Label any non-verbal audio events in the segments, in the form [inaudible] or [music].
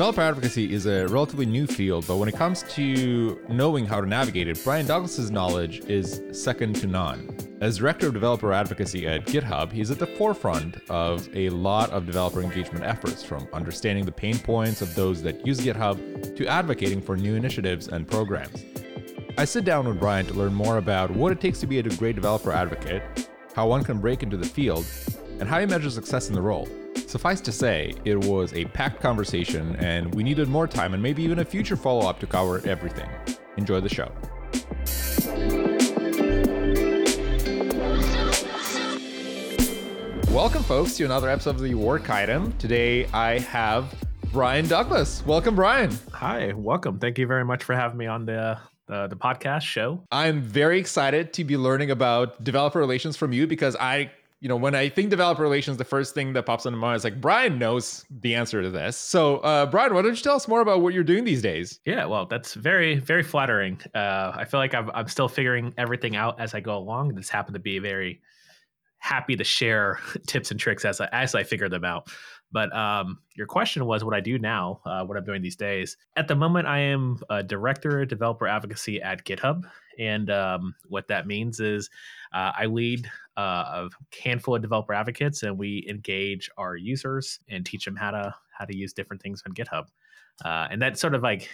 Developer advocacy is a relatively new field, but when it comes to knowing how to navigate it, Brian Douglas's knowledge is second to none. As director of developer advocacy at GitHub, he's at the forefront of a lot of developer engagement efforts, from understanding the pain points of those that use GitHub to advocating for new initiatives and programs. I sit down with Brian to learn more about what it takes to be a great developer advocate, how one can break into the field, and how you measure success in the role. Suffice to say, it was a packed conversation, and we needed more time and maybe even a future follow up to cover everything. Enjoy the show. Welcome, folks, to another episode of the Work Item. Today I have Brian Douglas. Welcome, Brian. Hi, welcome. Thank you very much for having me on the the, the podcast show. I'm very excited to be learning about developer relations from you because I you know, when I think developer relations, the first thing that pops into my mind is like Brian knows the answer to this. So, uh, Brian, why don't you tell us more about what you're doing these days? Yeah, well, that's very, very flattering. Uh, I feel like I'm, I'm still figuring everything out as I go along. This happened to be very happy to share [laughs] tips and tricks as I, as I figure them out. But um, your question was what I do now, uh, what I'm doing these days. At the moment, I am a director of developer advocacy at GitHub. And um, what that means is uh, I lead uh, a handful of developer advocates, and we engage our users and teach them how to how to use different things on GitHub. Uh, and that sort of like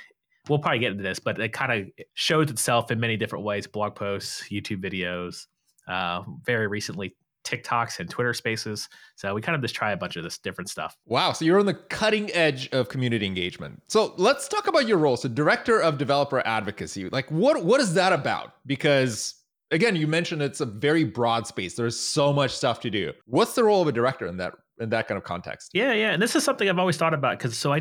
we'll probably get into this, but it kind of shows itself in many different ways: blog posts, YouTube videos. Uh, very recently, TikToks and Twitter Spaces. So we kind of just try a bunch of this different stuff. Wow. So you're on the cutting edge of community engagement. So let's talk about your role. So director of developer advocacy. Like what what is that about? Because again, you mentioned it's a very broad space. There's so much stuff to do. What's the role of a director in that in that kind of context? Yeah, yeah, and this is something I've always thought about because so I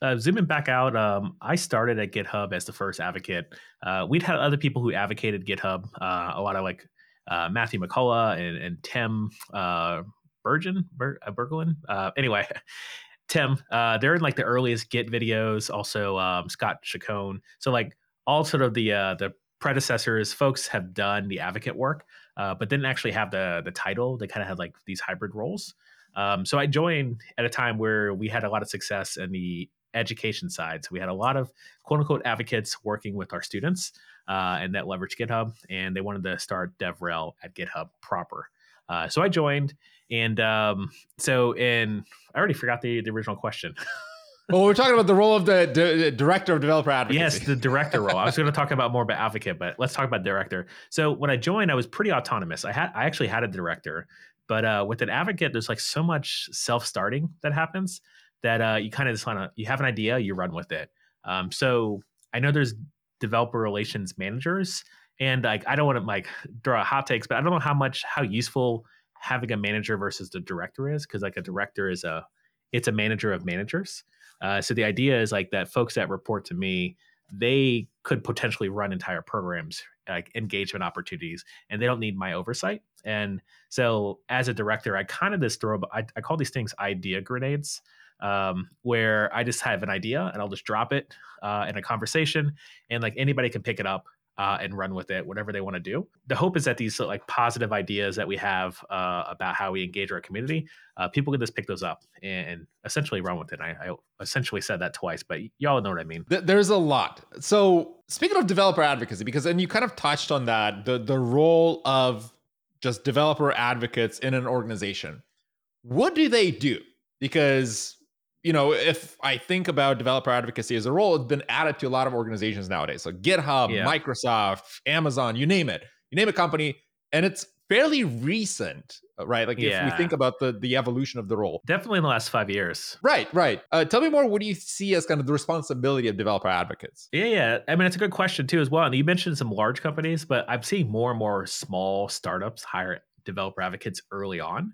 uh, zooming back out. Um, I started at GitHub as the first advocate. Uh, we'd had other people who advocated GitHub. Uh, a lot of like uh, Matthew McCullough and, and Tim uh, Bergen, Ber, uh. Uh, anyway, [laughs] Tim, they're in like the earliest Git videos. Also, um, Scott Chacon. So like all sort of the the predecessors, folks have done the advocate work, uh, but didn't actually have the the title. They kind of had like these hybrid roles. Um, so I joined at a time where we had a lot of success in the education side. So we had a lot of quote unquote advocates working with our students uh, and that leveraged GitHub, and they wanted to start DevRel at GitHub proper. Uh, so I joined, and um, so in I already forgot the the original question. [laughs] well, we're talking about the role of the, the director of developer advocacy. Yes, the director role. I was going to talk about more about advocate, but let's talk about director. So when I joined, I was pretty autonomous. I had I actually had a director, but uh, with an advocate, there's like so much self starting that happens that uh, you kind of just want to you have an idea, you run with it. Um, so I know there's developer relations managers, and like I don't want to like draw hot takes, but I don't know how much how useful having a manager versus the director is because like a director is a it's a manager of managers. Uh, so the idea is like that folks that report to me, they could potentially run entire programs like engagement opportunities and they don't need my oversight. And so as a director i kind of just throw I, I call these things idea grenades um, where I just have an idea and I'll just drop it uh, in a conversation, and like anybody can pick it up uh, and run with it, whatever they want to do. The hope is that these like positive ideas that we have uh, about how we engage our community, uh, people can just pick those up and essentially run with it. I, I, essentially said that twice, but y'all know what I mean. There's a lot. So speaking of developer advocacy, because and you kind of touched on that, the the role of just developer advocates in an organization. What do they do? Because you know, if I think about developer advocacy as a role, it's been added to a lot of organizations nowadays. So GitHub, yeah. Microsoft, Amazon, you name it. You name a company, and it's fairly recent, uh, right? Like yeah. if we think about the the evolution of the role. Definitely in the last five years. Right, right. Uh, tell me more. What do you see as kind of the responsibility of developer advocates? Yeah, yeah. I mean, it's a good question too, as well. And you mentioned some large companies, but I'm seeing more and more small startups hire developer advocates early on.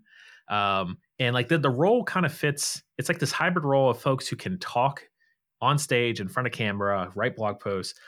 Um, and like the, the role kind of fits, it's like this hybrid role of folks who can talk on stage in front of camera, write blog posts.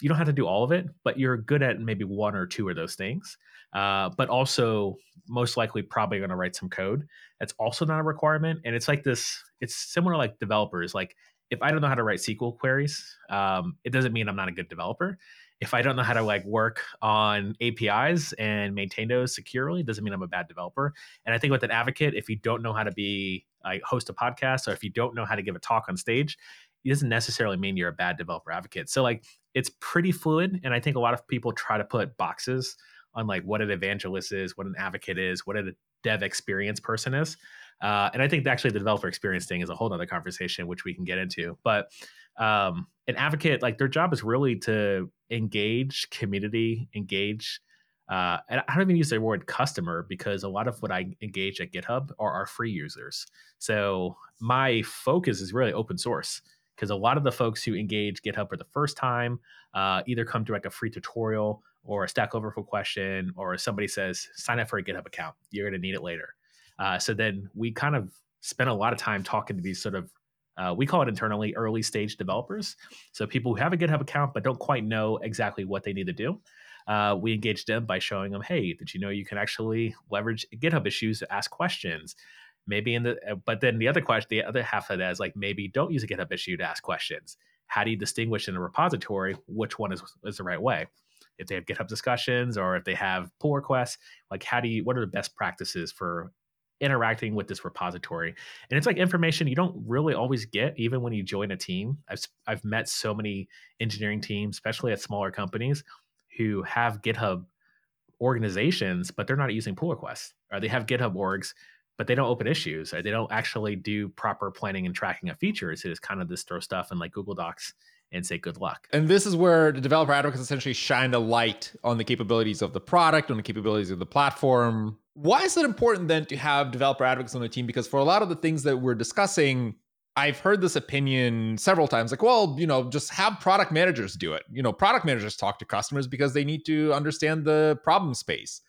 You don't have to do all of it, but you're good at maybe one or two of those things. Uh, but also, most likely, probably going to write some code. That's also not a requirement. And it's like this. It's similar like developers. Like if I don't know how to write SQL queries, um, it doesn't mean I'm not a good developer if I don't know how to like work on APIs and maintain those securely, doesn't mean I'm a bad developer. And I think with an advocate, if you don't know how to be like host a podcast or if you don't know how to give a talk on stage, it doesn't necessarily mean you're a bad developer advocate. So like it's pretty fluid, and I think a lot of people try to put boxes on like what an evangelist is, what an advocate is, what a dev experience person is. Uh, and I think actually the developer experience thing is a whole other conversation, which we can get into. But um, an advocate, like their job is really to engage community, engage. Uh, and I don't even use the word customer because a lot of what I engage at GitHub are our free users. So my focus is really open source because a lot of the folks who engage GitHub for the first time uh, either come to like a free tutorial or a Stack Overflow question, or somebody says, sign up for a GitHub account. You're going to need it later. Uh, so then we kind of spend a lot of time talking to these sort of, uh, we call it internally early stage developers. So people who have a GitHub account but don't quite know exactly what they need to do. Uh, we engage them by showing them, hey, did you know you can actually leverage GitHub issues to ask questions? Maybe in the, uh, but then the other question, the other half of that is like maybe don't use a GitHub issue to ask questions. How do you distinguish in a repository which one is, is the right way? if they have GitHub discussions or if they have pull requests, like how do you, what are the best practices for interacting with this repository? And it's like information you don't really always get, even when you join a team. I've, I've met so many engineering teams, especially at smaller companies, who have GitHub organizations, but they're not using pull requests, or they have GitHub orgs, but they don't open issues, or they don't actually do proper planning and tracking of features. It is kind of this throw stuff in like Google Docs and say good luck. And this is where the developer advocates essentially shine a light on the capabilities of the product, on the capabilities of the platform. Why is it important then to have developer advocates on the team? Because for a lot of the things that we're discussing, I've heard this opinion several times like, well, you know, just have product managers do it. You know, product managers talk to customers because they need to understand the problem space.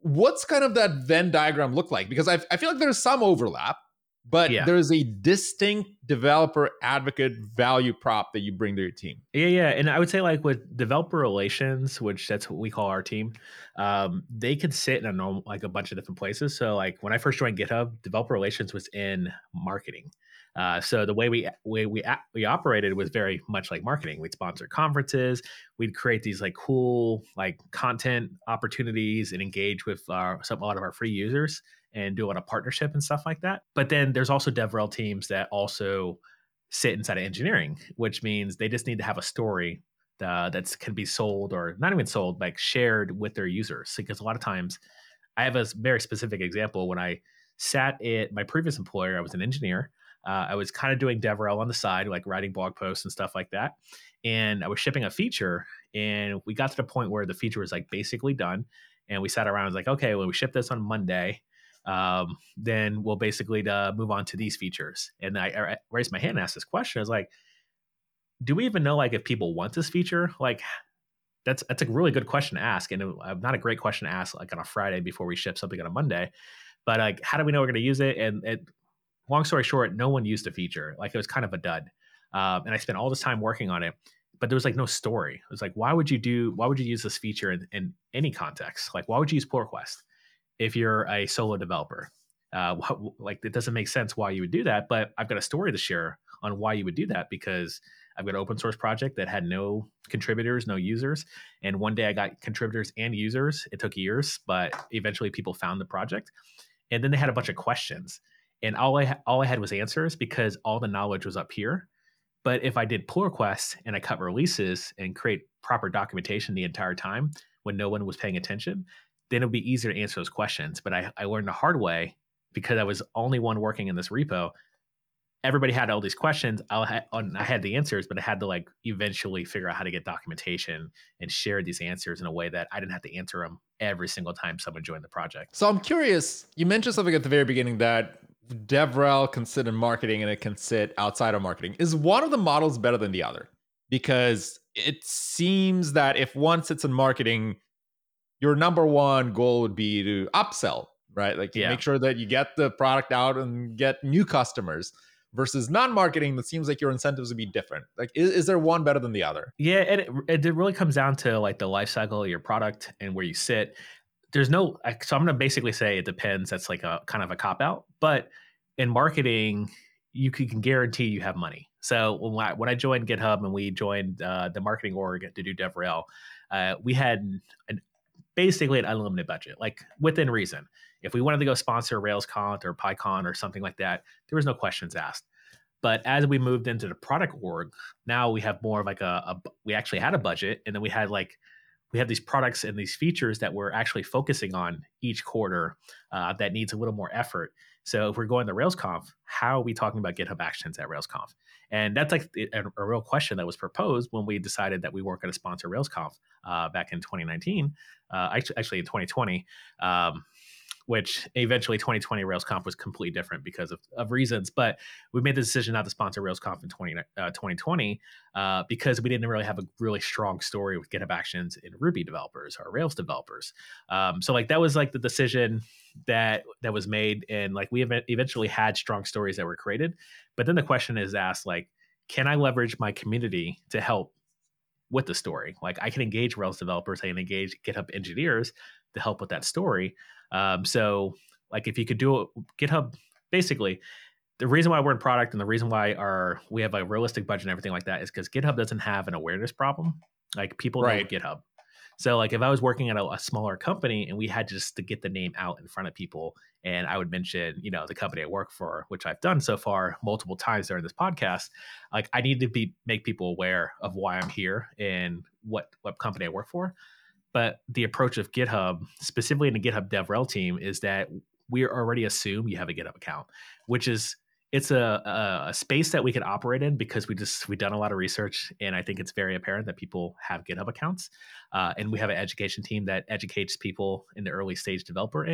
What's kind of that Venn diagram look like? Because I, I feel like there's some overlap but yeah. there's a distinct developer advocate value prop that you bring to your team. Yeah, yeah, and I would say like with developer relations, which that's what we call our team, um, they could sit in a normal, like a bunch of different places. So like when I first joined GitHub, developer relations was in marketing. Uh, so the way we way we we operated was very much like marketing. We'd sponsor conferences, we'd create these like cool like content opportunities and engage with our, some a lot of our free users and do a lot of partnership and stuff like that. But then there's also DevRel teams that also sit inside of engineering, which means they just need to have a story uh, that can be sold or not even sold, like shared with their users. Because a lot of times, I have a very specific example. When I sat at my previous employer, I was an engineer. Uh, I was kind of doing DevRel on the side, like writing blog posts and stuff like that. And I was shipping a feature, and we got to the point where the feature was like basically done. And we sat around, and was like, okay, well, we ship this on Monday um, then we'll basically uh, move on to these features. And I, I raised my hand and asked this question. I was like, do we even know like if people want this feature? Like that's that's a really good question to ask, and uh, not a great question to ask like on a Friday before we ship something on a Monday. But like, how do we know we're going to use it? And it, long story short, no one used the feature. Like it was kind of a dud. Um, and I spent all this time working on it, but there was like no story. It was like, why would you do? Why would you use this feature in, in any context? Like, why would you use pull request? If you're a solo developer. Uh, [laughs] like it doesn't make sense why you would do that, but I've got a story to share on why you would do that because I've got an open source project that had no contributors, no users, and one day I got contributors and users. It took years, but eventually people found the project, and then they had a bunch of questions, and all I all I had was answers because all the knowledge was up here. But if I did pull requests and I cut releases and create proper documentation the entire time when no one was paying attention, then it would be easier to answer those questions. But I, I learned the hard way because I was only one working in this repo. Everybody had all these questions. I had the answers, but I had to like eventually figure out how to get documentation and share these answers in a way that I didn't have to answer them every single time someone joined the project. So I'm curious. You mentioned something at the very beginning that DevRel can sit in marketing and it can sit outside of marketing. Is one of the models better than the other? Because it seems that if one sits in marketing, your number one goal would be to upsell, right? Like yeah. make sure that you get the product out and get new customers versus non-marketing that seems like your incentives would be different like is, is there one better than the other yeah it, it really comes down to like the life cycle of your product and where you sit there's no so i'm going to basically say it depends that's like a kind of a cop out but in marketing you can guarantee you have money so when I, when I joined github and we joined uh, the marketing org to do devrel uh, we had an basically an unlimited budget, like within reason. If we wanted to go sponsor RailsConf or PyCon or something like that, there was no questions asked. But as we moved into the product org, now we have more of like a, a we actually had a budget, and then we had like we have these products and these features that we're actually focusing on each quarter uh, that needs a little more effort. So if we're going to RailsConf, how are we talking about GitHub Actions at RailsConf? And that's like a, a real question that was proposed when we decided that we weren't going to sponsor RailsConf uh, back in 2019, uh, actually, actually in 2020. Um, which eventually 2020 RailsConf was completely different because of, of reasons. But we made the decision not to sponsor RailsConf in 20, uh, 2020 uh, because we didn't really have a really strong story with GitHub Actions in Ruby developers or Rails developers. Um, so like that was like the decision that that was made, and like we eventually had strong stories that were created. But then the question is asked like, can I leverage my community to help with the story. Like I can engage Rails developers, I can engage GitHub engineers to help with that story. Um, so like if you could do it, GitHub basically the reason why we're in product and the reason why our we have a realistic budget and everything like that is because GitHub doesn't have an awareness problem. Like people right. know GitHub. So like if I was working at a, a, smaller company and we had just to get the name out in front of people and I would mention, you know, the company I work for, which I've done so far multiple times during this podcast, like I need to be make people aware of why I'm here and what what company I work for. But the approach of GitHub, specifically in the GitHub DevRel team, is that we already assume you have a GitHub account, which is it's a, a, space that we can operate in because we just we've done a lot of research and i think it's very apparent that people have github accounts uh, and we have an education team that educates people in the early stage developer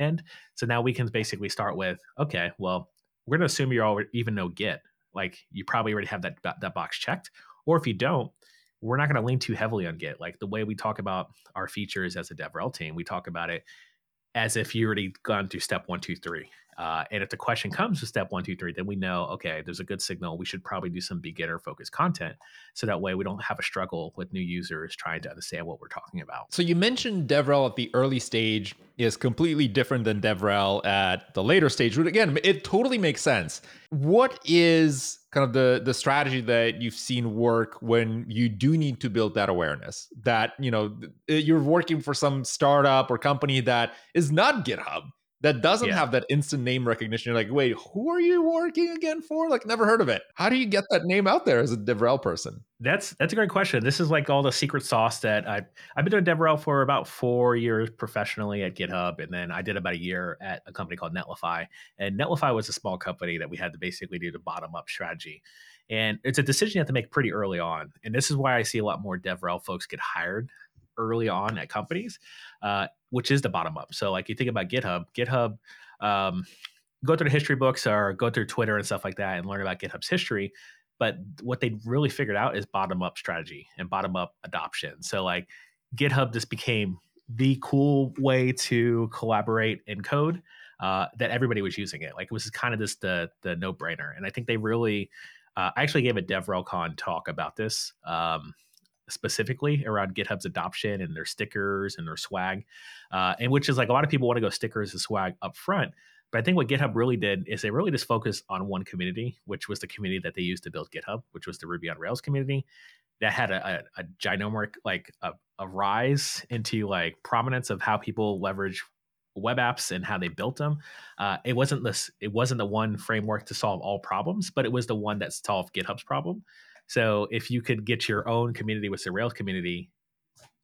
end. So now we can basically start with okay well we're going to assume you already even know git. Like you probably already have that that box checked or if you don't we're not going to lean too heavily on Git. Like the way we talk about our features as a DevRel team, we talk about it as if you already gone through step one, two, three. Uh, and if the question comes to step one, two, three, then we know, okay, there's a good signal. We should probably do some beginner focused content. So that way we don't have a struggle with new users trying to understand what we're talking about. So you mentioned DevRel at the early stage is completely different than DevRel at the later stage. But again, it totally makes sense. What is kind of the the strategy that you've seen work when you do need to build that awareness that you know you're working for some startup or company that is not github that doesn't yeah. have that instant name recognition. You're like, wait, who are you working again for? Like, never heard of it. How do you get that name out there as a DevRel person? That's that's a great question. This is like all the secret sauce that I I've been doing DevRel for about four years professionally at GitHub, and then I did about a year at a company called Netlify. And Netlify was a small company that we had to basically do the bottom up strategy. And it's a decision you have to make pretty early on. And this is why I see a lot more DevRel folks get hired early on at companies, uh, which is the bottom up. So like you think about GitHub, GitHub, um, go through the history books or go through Twitter and stuff like that and learn about GitHub's history. But what they really figured out is bottom up strategy and bottom up adoption. So like GitHub just became the cool way to collaborate and code uh, that everybody was using it. Like it was kind of just the the no brainer. And I think they really, uh, I actually gave a DevRelCon talk about this. Um, specifically around GitHub's adoption and their stickers and their swag, uh, and which is like a lot of people want to go stickers and swag up front. But I think what GitHub really did is they really just focused on one community, which was the community that they used to build GitHub, which was the Ruby on Rails community. That had a, a, a ginormous like a, a rise into like prominence of how people leverage web apps and how they built them. Uh, it wasn't this. It wasn't the one framework to solve all problems, but it was the one that solved GitHub's problem. So if you could get your own community with the Rails community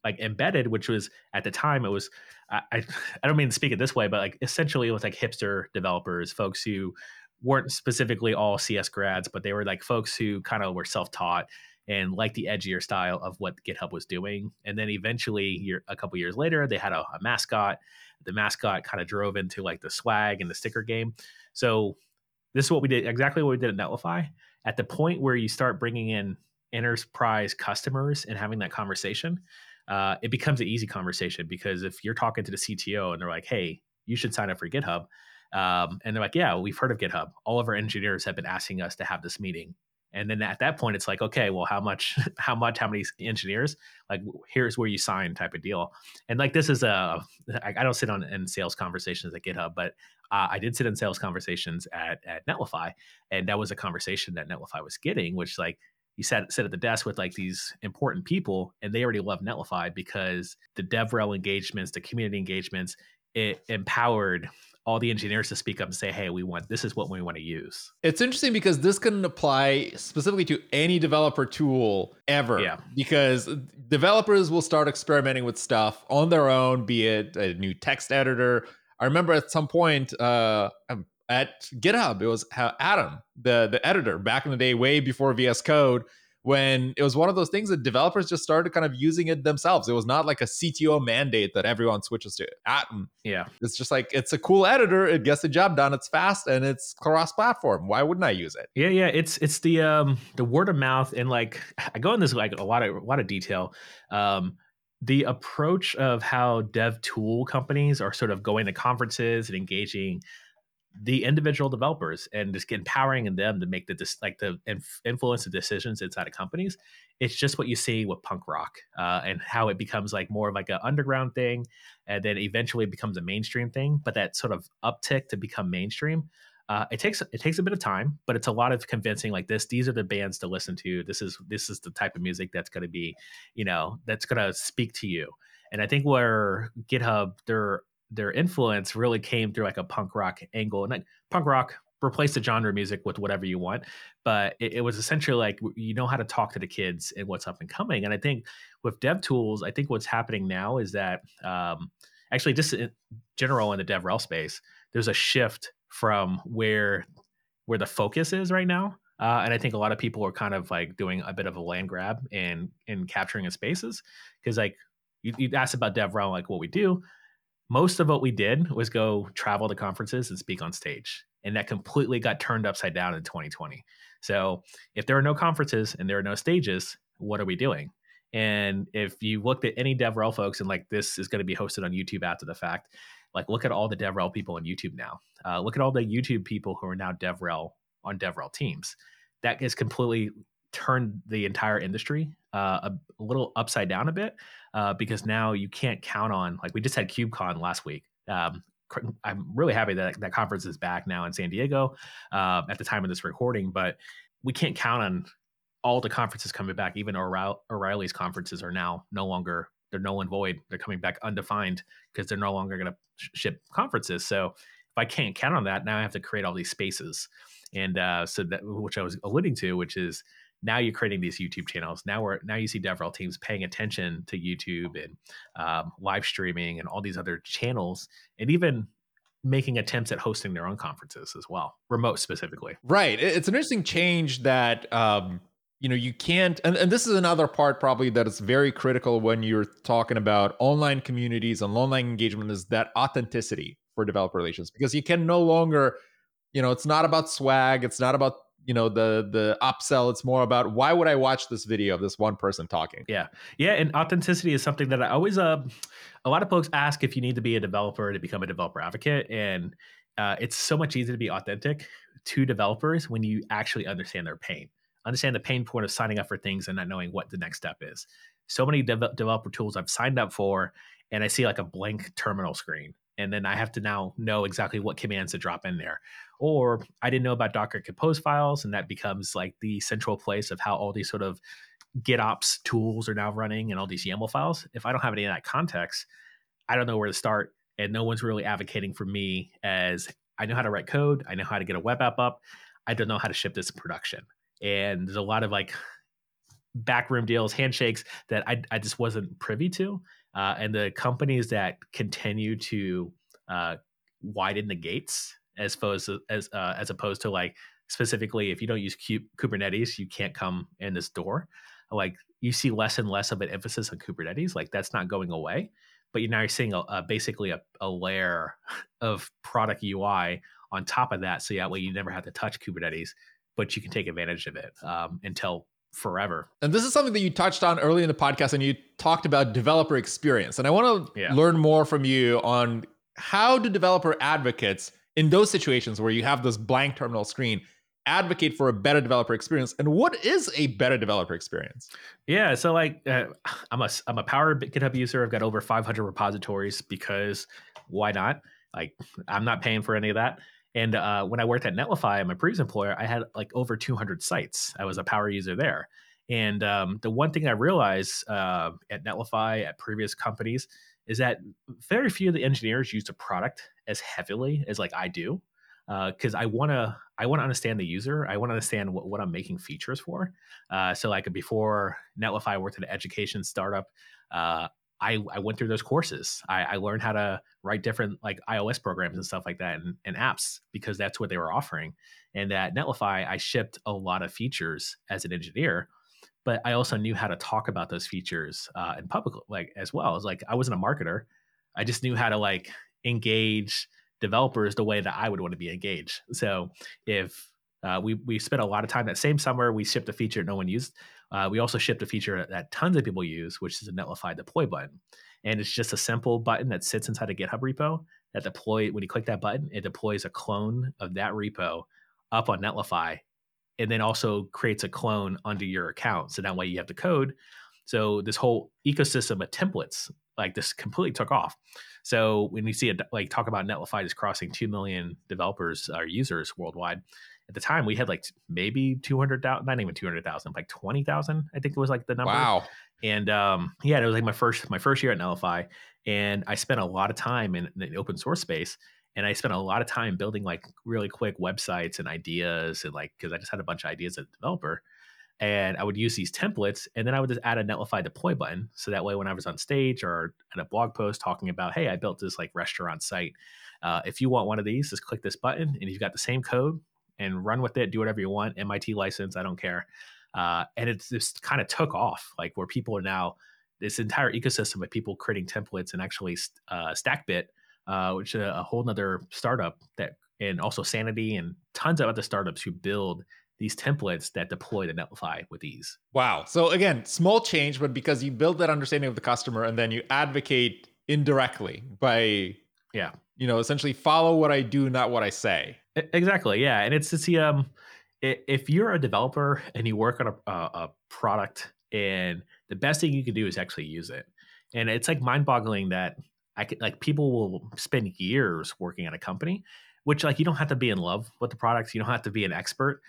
like embedded, which was at the time it was I, I, don't mean to speak it this way, but like essentially it was like hipster developers, folks who weren't specifically all CS grads, but they were like folks who kind of were self-taught and liked the edgier style of what GitHub was doing. And then eventually, a couple years later, they had a, a mascot. The mascot kind of drove into like the swag and the sticker game. So this is what we did exactly what we did at Netlify at the point where you start bringing in enterprise customers and having that conversation, uh, it becomes an easy conversation because if you're talking to the CTO and they're like, "Hey, you should sign up for GitHub," um, and they're like, "Yeah, we've heard of GitHub. All of our engineers have been asking us to have this meeting." And then at that point, it's like, okay, well, how much, [laughs] how much, how many engineers? Like, here's where you sign, type of deal. And like, this is a, I don't sit on in sales conversations at GitHub, but uh, I did sit in sales conversations at at Netlify, and that was a conversation that Netlify was getting, which like you sat sit at the desk with like these important people, and they already love Netlify because the DevRel engagements, the community engagements, it empowered all the engineers to speak up and say, "Hey, we want this is what we want to use." It's interesting because this can apply specifically to any developer tool ever. Yeah. Because developers will start experimenting with stuff on their own, be it a new text editor. I remember at some point uh, um, at GitHub, it was Atom, the the editor, back in the day, way before VS Code when it was one of those things that developers just started kind of using it themselves. It was not like a CTO mandate that everyone switches to Atom. Yeah. It's just like it's a cool editor, it gets the job done, it's fast and it's cross platform. Why wouldn't I use it? Yeah, yeah, it's it's the um the word of mouth and like [sighs] I go in this like a lot of a lot of detail. Um the approach of how dev tool companies are sort of going to conferences and engaging the individual developers and just empowering them to make the like the influence the decisions inside of companies it's just what you see with punk rock uh, and how it becomes like more of like an underground thing and then eventually becomes a mainstream thing but that sort of uptick to become mainstream uh, it takes it takes a bit of time but it's a lot of convincing like this these are the bands to listen to. This is this is the type of music that's going to be you know that's going to speak to you. And i think where github they're their influence really came through like a punk rock angle and like punk rock replace the genre music with whatever you want but it, it, was essentially like you know how to talk to the kids and what's up and coming. And i think with dev tools i think what's happening now is that um, actually just in general in the devrel space there's a shift from where where the focus is right now uh, and I think a lot of people are kind of like doing a bit of a land grab and in capturing in spaces because like you, you asked about DevRel, like what we do most of what we did was go travel to conferences and speak on stage. And that completely got turned upside down in 2020. So if there are no conferences and there are no stages, what are we doing? And if you looked at any DevRel folks and like this is going to be hosted on YouTube after the fact, like look at all the DevRel people on YouTube now. Uh, look at all the YouTube people who are now DevRel on DevRel teams. That has completely turned the entire industry uh, a, a, little upside down a bit uh, because now you can't count on like we just had KubeCon last week. Um, I'm really happy that that conference is back now in San Diego uh, at the time of this recording, but we can't count on all the conferences coming back. Even O'Reilly's conferences are now no longer they're null and void. They're coming back undefined because they're no longer going to ship conferences. So if I can't count on that, now I have to create all these spaces. And uh, so that which I was alluding to, which is now you're creating these YouTube channels. Now we're now you see DevRel teams paying attention to YouTube and um, live streaming and all these other channels, and even making attempts at hosting their own conferences as well, remote specifically. Right. It's an interesting change that um, you know you can't, and, and this is another part probably that is very critical when you're talking about online communities and online engagement is that authenticity for developer relations because you can no longer, you know, it's not about swag, it's not about you know the the upsell it's more about why would i watch this video of this one person talking? Yeah. Yeah and authenticity is something that i always uh a lot of folks ask if you need to be a developer to become a developer advocate and uh, it's so much easier to be authentic to developers when you actually understand their pain understand the pain point of signing up for things and not knowing what the next step is so many de- developer tools i've signed up for and i see like a blank terminal screen and then I have to now know exactly what commands to drop in there. Or I didn't know about Docker Compose files, and that becomes like the central place of how all these sort of GitOps tools are now running and all these YAML files. If I don't have any of that context, I don't know where to start. And no one's really advocating for me as I know how to write code, I know how to get a web app up, I don't know how to ship this in production. And there's a lot of like [sighs] backroom deals, handshakes that I, I just wasn't privy to. Uh, and the companies that continue to uh, widen the gates as opposed to, as uh, as opposed to like specifically if you don't use Kubernetes, you can't come in this door. Like you see less and less of an emphasis on Kubernetes. Like that's not going away, but you're now you're seeing a, a basically a, a layer [laughs] of product UI on top of that. So yeah, well you never have to touch Kubernetes, but you can take advantage of it um, until forever. And this is something that you touched on early in the podcast and you talked about developer experience. And I want to yeah. learn more from you on how do developer advocates in those situations where you have this blank terminal screen advocate for a better developer experience and what is a better developer experience yeah so like uh, i'm a i'm a power github user i've got over 500 repositories because why not like i'm not paying for any of that and uh, when I worked at Netlify, my previous employer, I had like over 200 sites. I was a power user there. And um, the one thing I realized uh, at Netlify, at previous companies, is that very few of the engineers use the product as heavily as like I do because uh, I want to I want to understand the user. I want to understand what, what I'm making features for. Uh, so like before Netlify, worked at an education startup. Uh, I, I went through those courses. I, I, learned how to write different like iOS programs and stuff like that and, and, apps because that's what they were offering. And at Netlify, I shipped a lot of features as an engineer, but I also knew how to talk about those features uh, in public like as well. It's like I wasn't a marketer. I just knew how to like engage developers the way that I would want to be engaged. So if uh, we we spent a lot of time that same summer, we shipped a feature no one used. Uh, we also shipped a feature that tons of people use, which is a Netlify deploy button, and it's just a simple button that sits inside a GitHub repo that deploy. When you click that button, it deploys a clone of that repo up on Netlify, and then also creates a clone under your account. So that way you have the code. So this whole ecosystem of templates like this completely took off. So when you see it like talk about Netlify is crossing two million developers or users worldwide, at the time we had like maybe 200,000, not even 200,000, like 20,000, I think it was like the number. Wow. And um, yeah, it was like my first, my first year at Netlify. And I spent a lot of time in, in the open source space. And I spent a lot of time building like really quick websites and ideas and like, cause I just had a bunch of ideas as a developer and I would use these templates, and then I would just add a Netlify deploy button. So that way, when I was on stage or at a blog post talking about, hey, I built this like restaurant site. Uh, if you want one of these, just click this button, and you've got the same code and run with it. Do whatever you want. MIT license, I don't care. Uh, and it just kind of took off, like where people are now this entire ecosystem of people creating templates and actually uh, StackBit, uh, which is a whole nother startup that, and also Sanity and tons of other startups who build these templates that deploy to Netlify with ease. Wow. So again, small change, but because you build that understanding of the customer and then you advocate indirectly by yeah, you know, essentially follow what I do, not what I say. Exactly. Yeah, and it's it's the um, if you're a developer and you work on a, a product, and the best thing you can do is actually use it, and it's like mind-boggling that I could like people will spend years working at a company, which like you don't have to be in love with the product, you don't have to be an expert,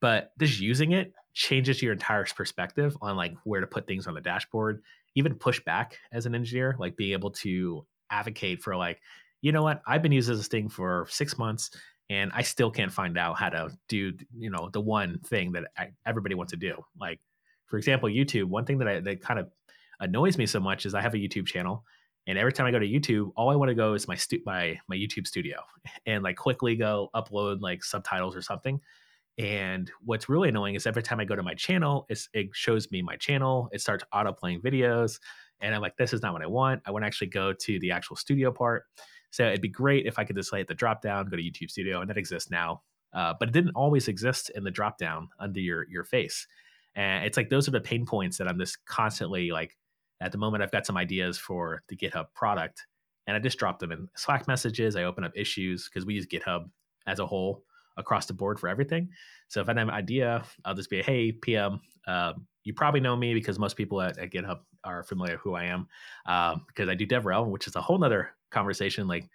but just using it changes your entire perspective on like where to put things on the dashboard even push back as an engineer like being able to advocate for like you know what i've been using this thing for six months and i still can't find out how to do you know the one thing that I, everybody wants to do like for example youtube one thing that I, that kind of annoys me so much is i have a youtube channel and every time I go to YouTube, all I want to go is my stu- my my YouTube studio [laughs] and like quickly go upload like subtitles or something. And what's really annoying is every time I go to my channel, it shows me my channel. It starts auto playing videos. And I'm like, this is not what I want. I want to actually go to the actual studio part. So it'd be great if I could just hit the drop down, go to YouTube Studio, and that exists now. Uh, but it didn't always exist in the drop down under your your face. And it's like those are the pain points that I'm just constantly like. At the moment, I've got some ideas for the GitHub product, and I just drop them in Slack messages. I open up issues because we use GitHub as a whole across the board for everything. So if I have an idea, I'll just be, hey, PM, um, you probably know me because most people at, at GitHub are familiar who I am um, because I do DevRel, which is a whole nother conversation. Like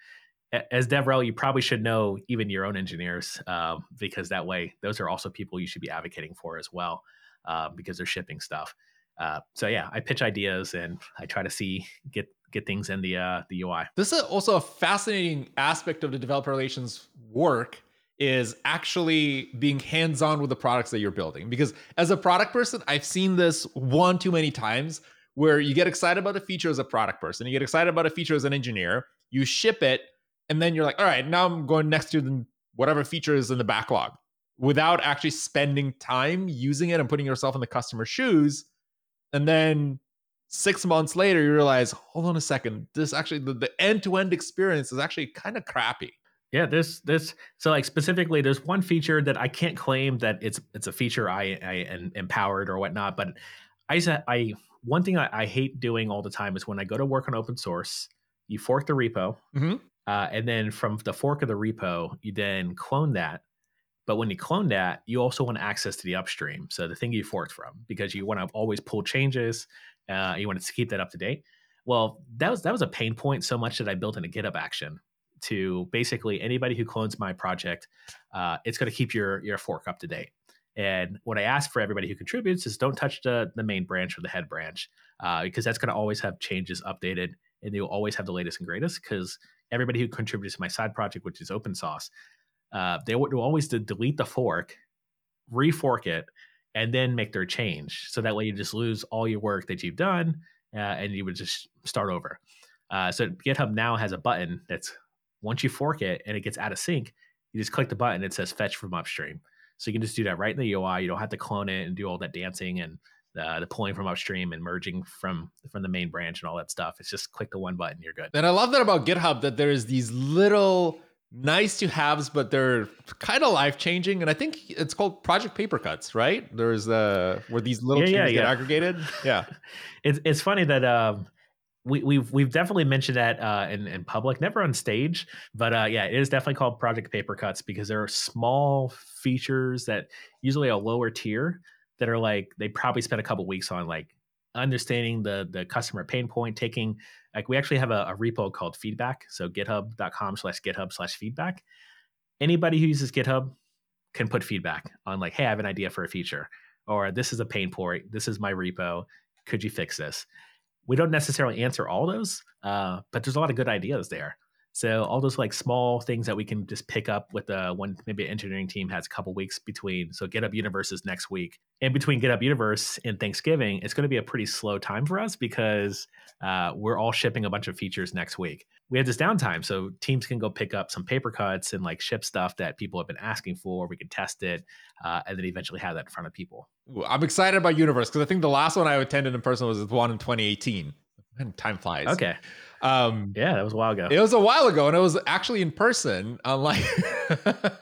as DevRel, you probably should know even your own engineers um, because that way, those are also people you should be advocating for as well uh, because they're shipping stuff. Uh, so yeah, I pitch ideas and I try to see get get things in the uh, the UI. This is also a fascinating aspect of the developer relations work is actually being hands-on with the products that you're building. Because as a product person i've seen this one too many times where you get excited about a feature as a product person you get excited about a feature as an engineer you ship it and then you're like all right now i'm going next to whatever feature is in the backlog. Without actually spending time using it and putting yourself in the customer's shoes and then six months later you realize hold on a second this actually the, the end-to-end experience is actually kind of crappy yeah, this this so like specifically, there's one feature that I can't claim that it's it's a feature I I empowered or whatnot, but I said I one thing I, I, hate doing all the time is when I go to work on open source, you fork the repo, mm-hmm. uh, and then from the fork of the repo, you then clone that. But when you clone that, you also want access to the upstream, so the thing you forked from, because you want to always pull changes. Uh, you want to keep that up to date. Well, that was that was a pain point so much that I built in a GitHub action to basically anybody who clones my project, uh, it's going to keep your your fork up to date. And what I ask for everybody who contributes is don't touch the, the main branch or the head branch uh, because that's going to always have changes updated and you'll always have the latest and greatest because everybody who contributes to my side project, which is open source, uh, they will always delete the fork, refork it, and then make their change. So that way you just lose all your work that you've done uh, and you would just start over. Uh, so GitHub now has a button that's once you fork it and it gets out of sync, you just click the button. It says fetch from upstream. So you can just do that right in the UI. You don't have to clone it and do all that dancing and uh, the pulling from upstream and merging from from the main branch and all that stuff. It's just click the one button, you're good. And I love that about GitHub that there's these little nice to haves, but they're kind of life changing. And I think it's called Project Paper Cuts, right? There's uh where these little yeah, changes yeah, yeah. get aggregated. [laughs] Yeah, it's it's funny that um we, we've we've definitely mentioned that uh, in in public, never on stage, but uh, yeah, it is definitely called Project Paper Cuts because there are small features that usually a lower tier that are like they probably spent a couple weeks on like understanding the the customer pain point, taking like we actually have a, a repo called feedback, so GitHub.com slash GitHub slash feedback. Anybody who uses GitHub can put feedback on like, hey, I have an idea for a feature, or this is a pain point, this is my repo, could you fix this? We don't necessarily answer all those, uh, but there's a lot of good ideas there. So all those like small things that we can just pick up with the one maybe engineering team has a couple weeks between. So GitHub Universe is next week, and between GitHub Universe and Thanksgiving, it's going to be a pretty slow time for us because uh, we're all shipping a bunch of features next week. We have this downtime, so teams can go pick up some paper cuts and like ship stuff that people have been asking for. We can test it, uh, and then eventually have that in front of people. I'm excited about Universe because I think the last one I attended in person was the one in 2018. And time flies. Okay. Um, yeah, that was a while ago. It was a while ago, and it was actually in person. Unlike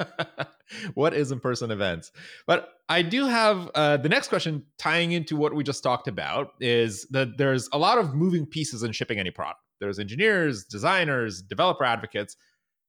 [laughs] what is in person events, but I do have uh, the next question tying into what we just talked about is that there's a lot of moving pieces in shipping any product. There's engineers, designers, developer advocates.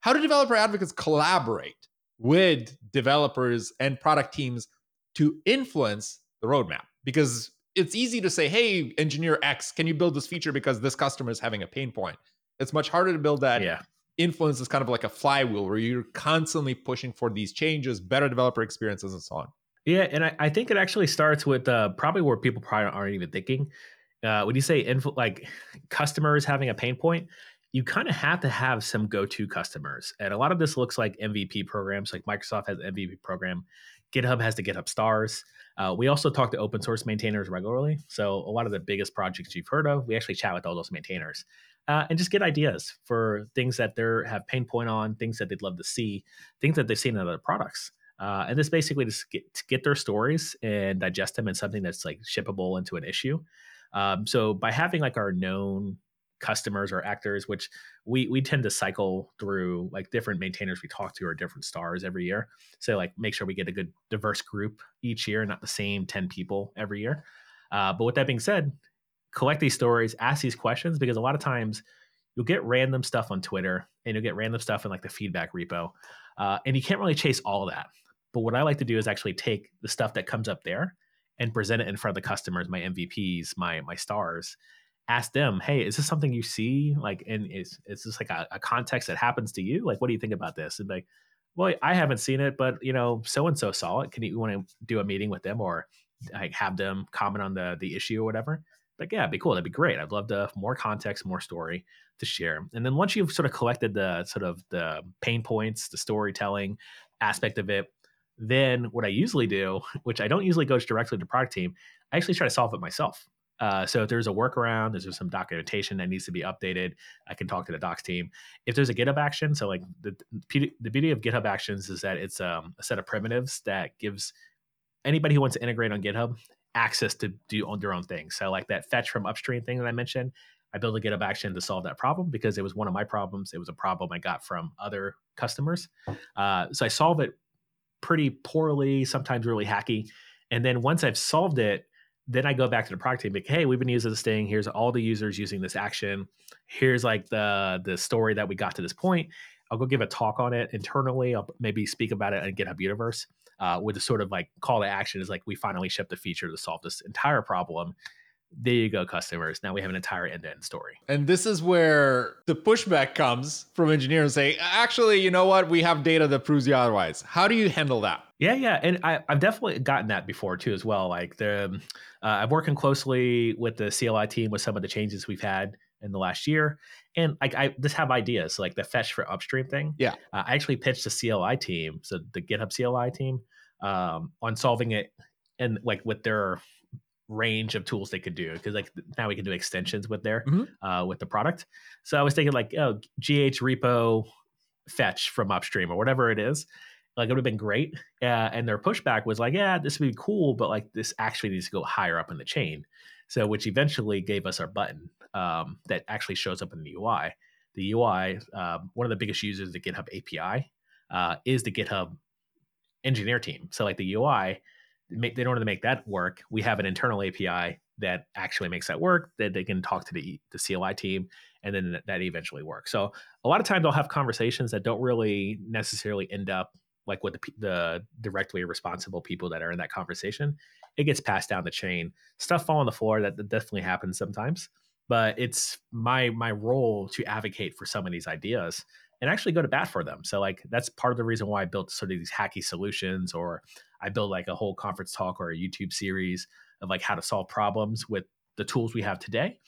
How do developer advocates collaborate with developers and product teams to influence the roadmap? Because it's easy to say, hey, engineer X, can you build this feature because this customer is having a pain point? It's much harder to build that. Yeah. Influence is kind of like a flywheel where you're constantly pushing for these changes, better developer experiences, and so on. Yeah, and I, I think it actually starts with uh, probably where people probably aren't even thinking. Uh, when you say info, like customers having a pain point, you kind of have to have some go-to customers, and a lot of this looks like MVP programs. Like Microsoft has an MVP program, GitHub has the GitHub Stars. Uh, we also talk to open source maintainers regularly. So a lot of the biggest projects you've heard of, we actually chat with all those maintainers uh, and just get ideas for things that they have pain point on, things that they'd love to see, things that they've seen in other products. Uh, and this basically just get get their stories and digest them in something that's like shippable into an issue. Um, so by having like our known customers or actors, which we we tend to cycle through like different maintainers we talk to or different stars every year. So like make sure we get a good diverse group each year, not the same 10 people every year. Uh, but with that being said, collect these stories, ask these questions because a lot of times you'll get random stuff on Twitter and you'll get random stuff in like the feedback repo. Uh, and you can't really chase all that. But what I like to do is actually take the stuff that comes up there and present it in front of the customers, my MVPs, my my stars, ask them, hey, is this something you see? Like, and is is this like a, a context that happens to you? Like, what do you think about this? And like, well, I haven't seen it, but you know, so and so saw it. Can you want to do a meeting with them or like have them comment on the the issue or whatever? Like, yeah, it'd be cool. That'd be great. I'd love to more context, more story to share. And then once you've sort of collected the sort of the pain points, the storytelling aspect of it, then what I usually do, [laughs] which I don't usually go directly to product team, I actually try to solve it myself. Uh, so if there's a workaround, there's some documentation that needs to be updated, I can talk to the docs team. If there's a GitHub action, so like the the beauty of GitHub Actions is that it's um, a set of primitives that gives anybody who wants to integrate on GitHub access to do on their own thing. So like that fetch from upstream thing that I mentioned, I built a GitHub action to solve that problem because it was one of my problems. It was a problem I got from other customers. Uh, so I solve it pretty poorly, sometimes really hacky. And then once I've solved it, then I go back to the product team, and like, hey, we've been using this thing. Here's all the users using this action. Here's like the the story that we got to this point. I'll go give a talk on it internally. I'll maybe speak about it in GitHub Universe uh, with a sort of like call to action is like we finally shipped a feature to solve this entire problem. There you go, customers. Now we have an entire end to end story. And this is where the pushback comes from engineers saying, actually, you know what? We have data that proves you otherwise. How do you handle that? Yeah, yeah, and I, have definitely gotten that before too, as well. Like the, um, uh, I'm working closely with the CLI team with some of the changes we've had in the last year, and like I just have ideas like the fetch for upstream thing. Yeah, uh, I actually pitched the CLI team, so the GitHub CLI team, um, on solving it, and like with their range of tools they could do because like now we can do extensions with their mm-hmm. uh, with the product. So I was thinking like oh GH repo fetch from upstream or whatever it is like it would have been great. Uh, and their pushback was like, yeah, this would be cool, but like this actually needs to go higher up in the chain. So, which eventually gave us our button um, that actually shows up in the UI. The UI, um, one of the biggest users of the GitHub API uh, is the GitHub engineer team. So, like the UI, in order to make that work, we have an internal API that actually makes that work. That they can talk to the the CLI team, and then that eventually works. So, a lot of times I'll have conversations that don't really necessarily end up like with the, the directly responsible people that are in that conversation it gets passed down the chain stuff fall on the floor that, that definitely happens sometimes but it's my my role to advocate for some of these ideas and actually go to bat for them so like that's part of the reason why i built sort of these hacky solutions or i build like a whole conference talk or a youtube series of like how to solve problems with the tools we have today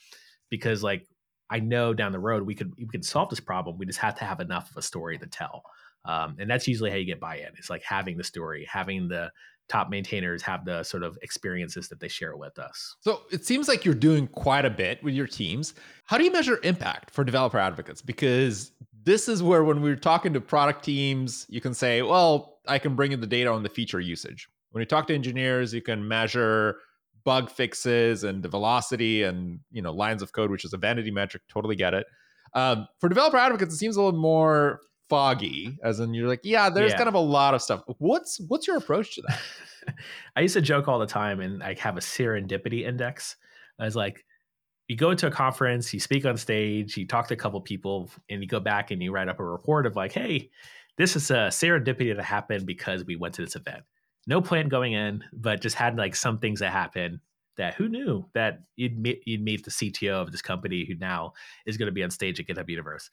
because like i know down the road we could we could solve this problem we just have to have enough of a story to tell um, and that's usually how you get buy-in. It's like having the story, having the top maintainers have the sort of experiences that they share with us. So it seems like you're doing quite a bit with your teams. How do you measure impact for developer advocates? Because this is where when we're talking to product teams, you can say, well, I can bring in the data on the feature usage. When you talk to engineers, you can measure bug fixes and the velocity and you know lines of code, which is a vanity metric. Totally get it. Um, for developer advocates, it seems a little more foggy as in you're like yeah there's yeah. kind of a lot of stuff what's what's your approach to that [laughs] i used to joke all the time and like have a serendipity index I was like you go to a conference you speak on stage you talk to a couple people and you go back and you write up a report of like hey this is a serendipity that happened because we went to this event no plan going in but just had like some things that happened that who knew that you'd meet, you'd meet the CTO of this company who now is going to be on stage at GitHub Universe.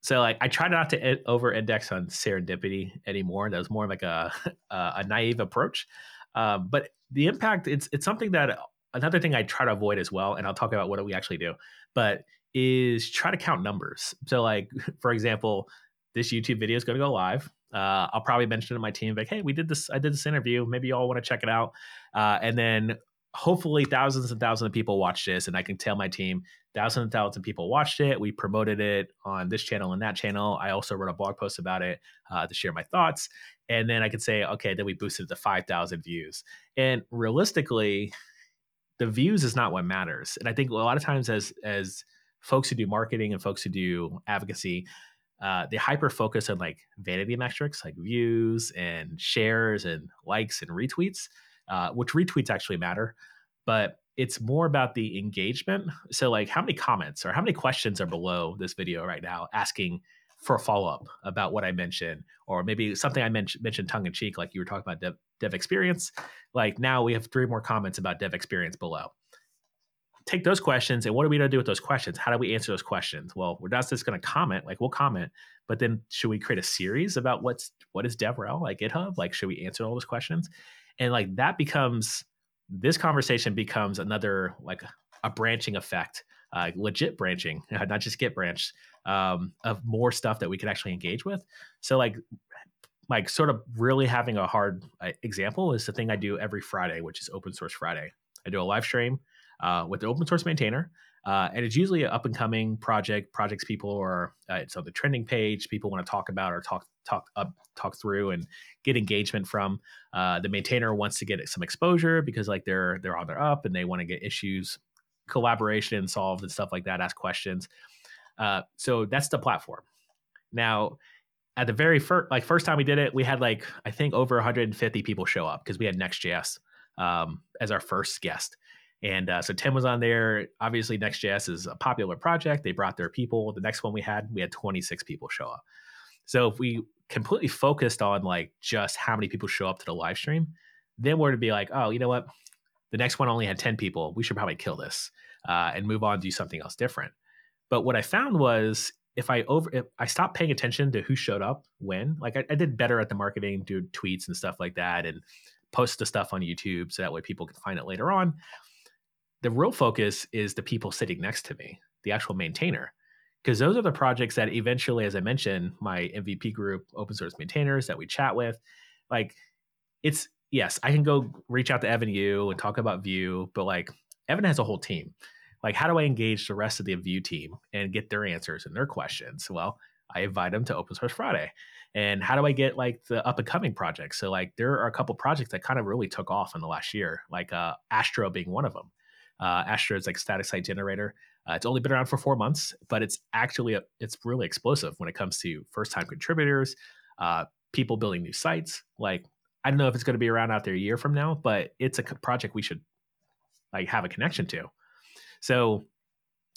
So like I try not to over index on serendipity anymore. That was more of like [laughs] a a naive approach. Um, but the impact it's it's something that another thing I try to avoid as well, and I'll talk about what we actually do. But is try to count numbers. So like [laughs] for example, this YouTube video is going to go live. Uh, I'll probably mention to my team like, hey, we did this. I did this interview. Maybe you all want to check it out. Uh, and then hopefully thousands and thousands of people watched this and i can tell my team thousands and thousands of people watched it we promoted it on this channel and that channel i also wrote a blog post about it uh, to share my thoughts and then i could say okay then we boosted to 5000 views and realistically the views is not what matters and i think a lot of times as as folks who do marketing and folks who do advocacy uh, they hyper focus on like vanity metrics like views and shares and likes and retweets uh, which retweets actually matter, but it's more about the engagement. So, like, how many comments or how many questions are below this video right now asking for a follow up about what I mentioned, or maybe something I mentioned mentioned tongue in cheek, like you were talking about dev, dev experience. Like now we have three more comments about dev experience below. Take those questions and what are we going to do with those questions? How do we answer those questions? Well, we're not just going to comment, like we'll comment, but then should we create a series about what's what is DevRel like GitHub? Like, should we answer all those questions? and like that becomes this conversation becomes another like a branching effect uh, legit branching [laughs] not just Git branched um, of more stuff that we could actually engage with. So like like sort of really having a hard uh, example is the thing i do every friday which is open source friday. I do a live stream uh, with the open source maintainer uh, and it's usually an up and coming project projects people or uh, it's on the trending page people want to talk about or talk talk up talk through and get engagement from. Uh, the maintainer wants to get some exposure because like they're they're on their up and they want to get issues collaboration solved and stuff like that ask questions uh, so that's the platform now at the very first like first time we did it we had like i think over 150 people show up because we had nextjs um, as our first guest and uh, so Tim was on there. Obviously, Next.js is a popular project. They brought their people. The next one we had, we had 26 people show up. So if we completely focused on like just how many people show up to the live stream, then we're to be like, oh, you know what? The next one only had 10 people. We should probably kill this uh, and move on, do something else different. But what I found was if I over if I stopped paying attention to who showed up when, like I, I did better at the marketing, do tweets and stuff like that, and post the stuff on YouTube so that way people can find it later on. The real focus is the people sitting next to me, the actual maintainer, because those are the projects that eventually, as I mentioned, my MVP group, open source maintainers that we chat with, like it's yes, I can go reach out to Evan You and talk about Vue, but like Evan has a whole team like how do i engage the rest of the vue team and get their answers and their questions? Well i invite them to open source friday. And how do i get like the up and coming projects? So like there are a couple projects that kind of really took off in the last year like uh, astro being one of them uh, astro is like static site generator. Uh, it's only been around for four months but it's actually a, it's really explosive when it comes to first time contributors uh, people building new sites. Like i don't know if it's going to be around out there a year from now but it's a project we should like have a connection to so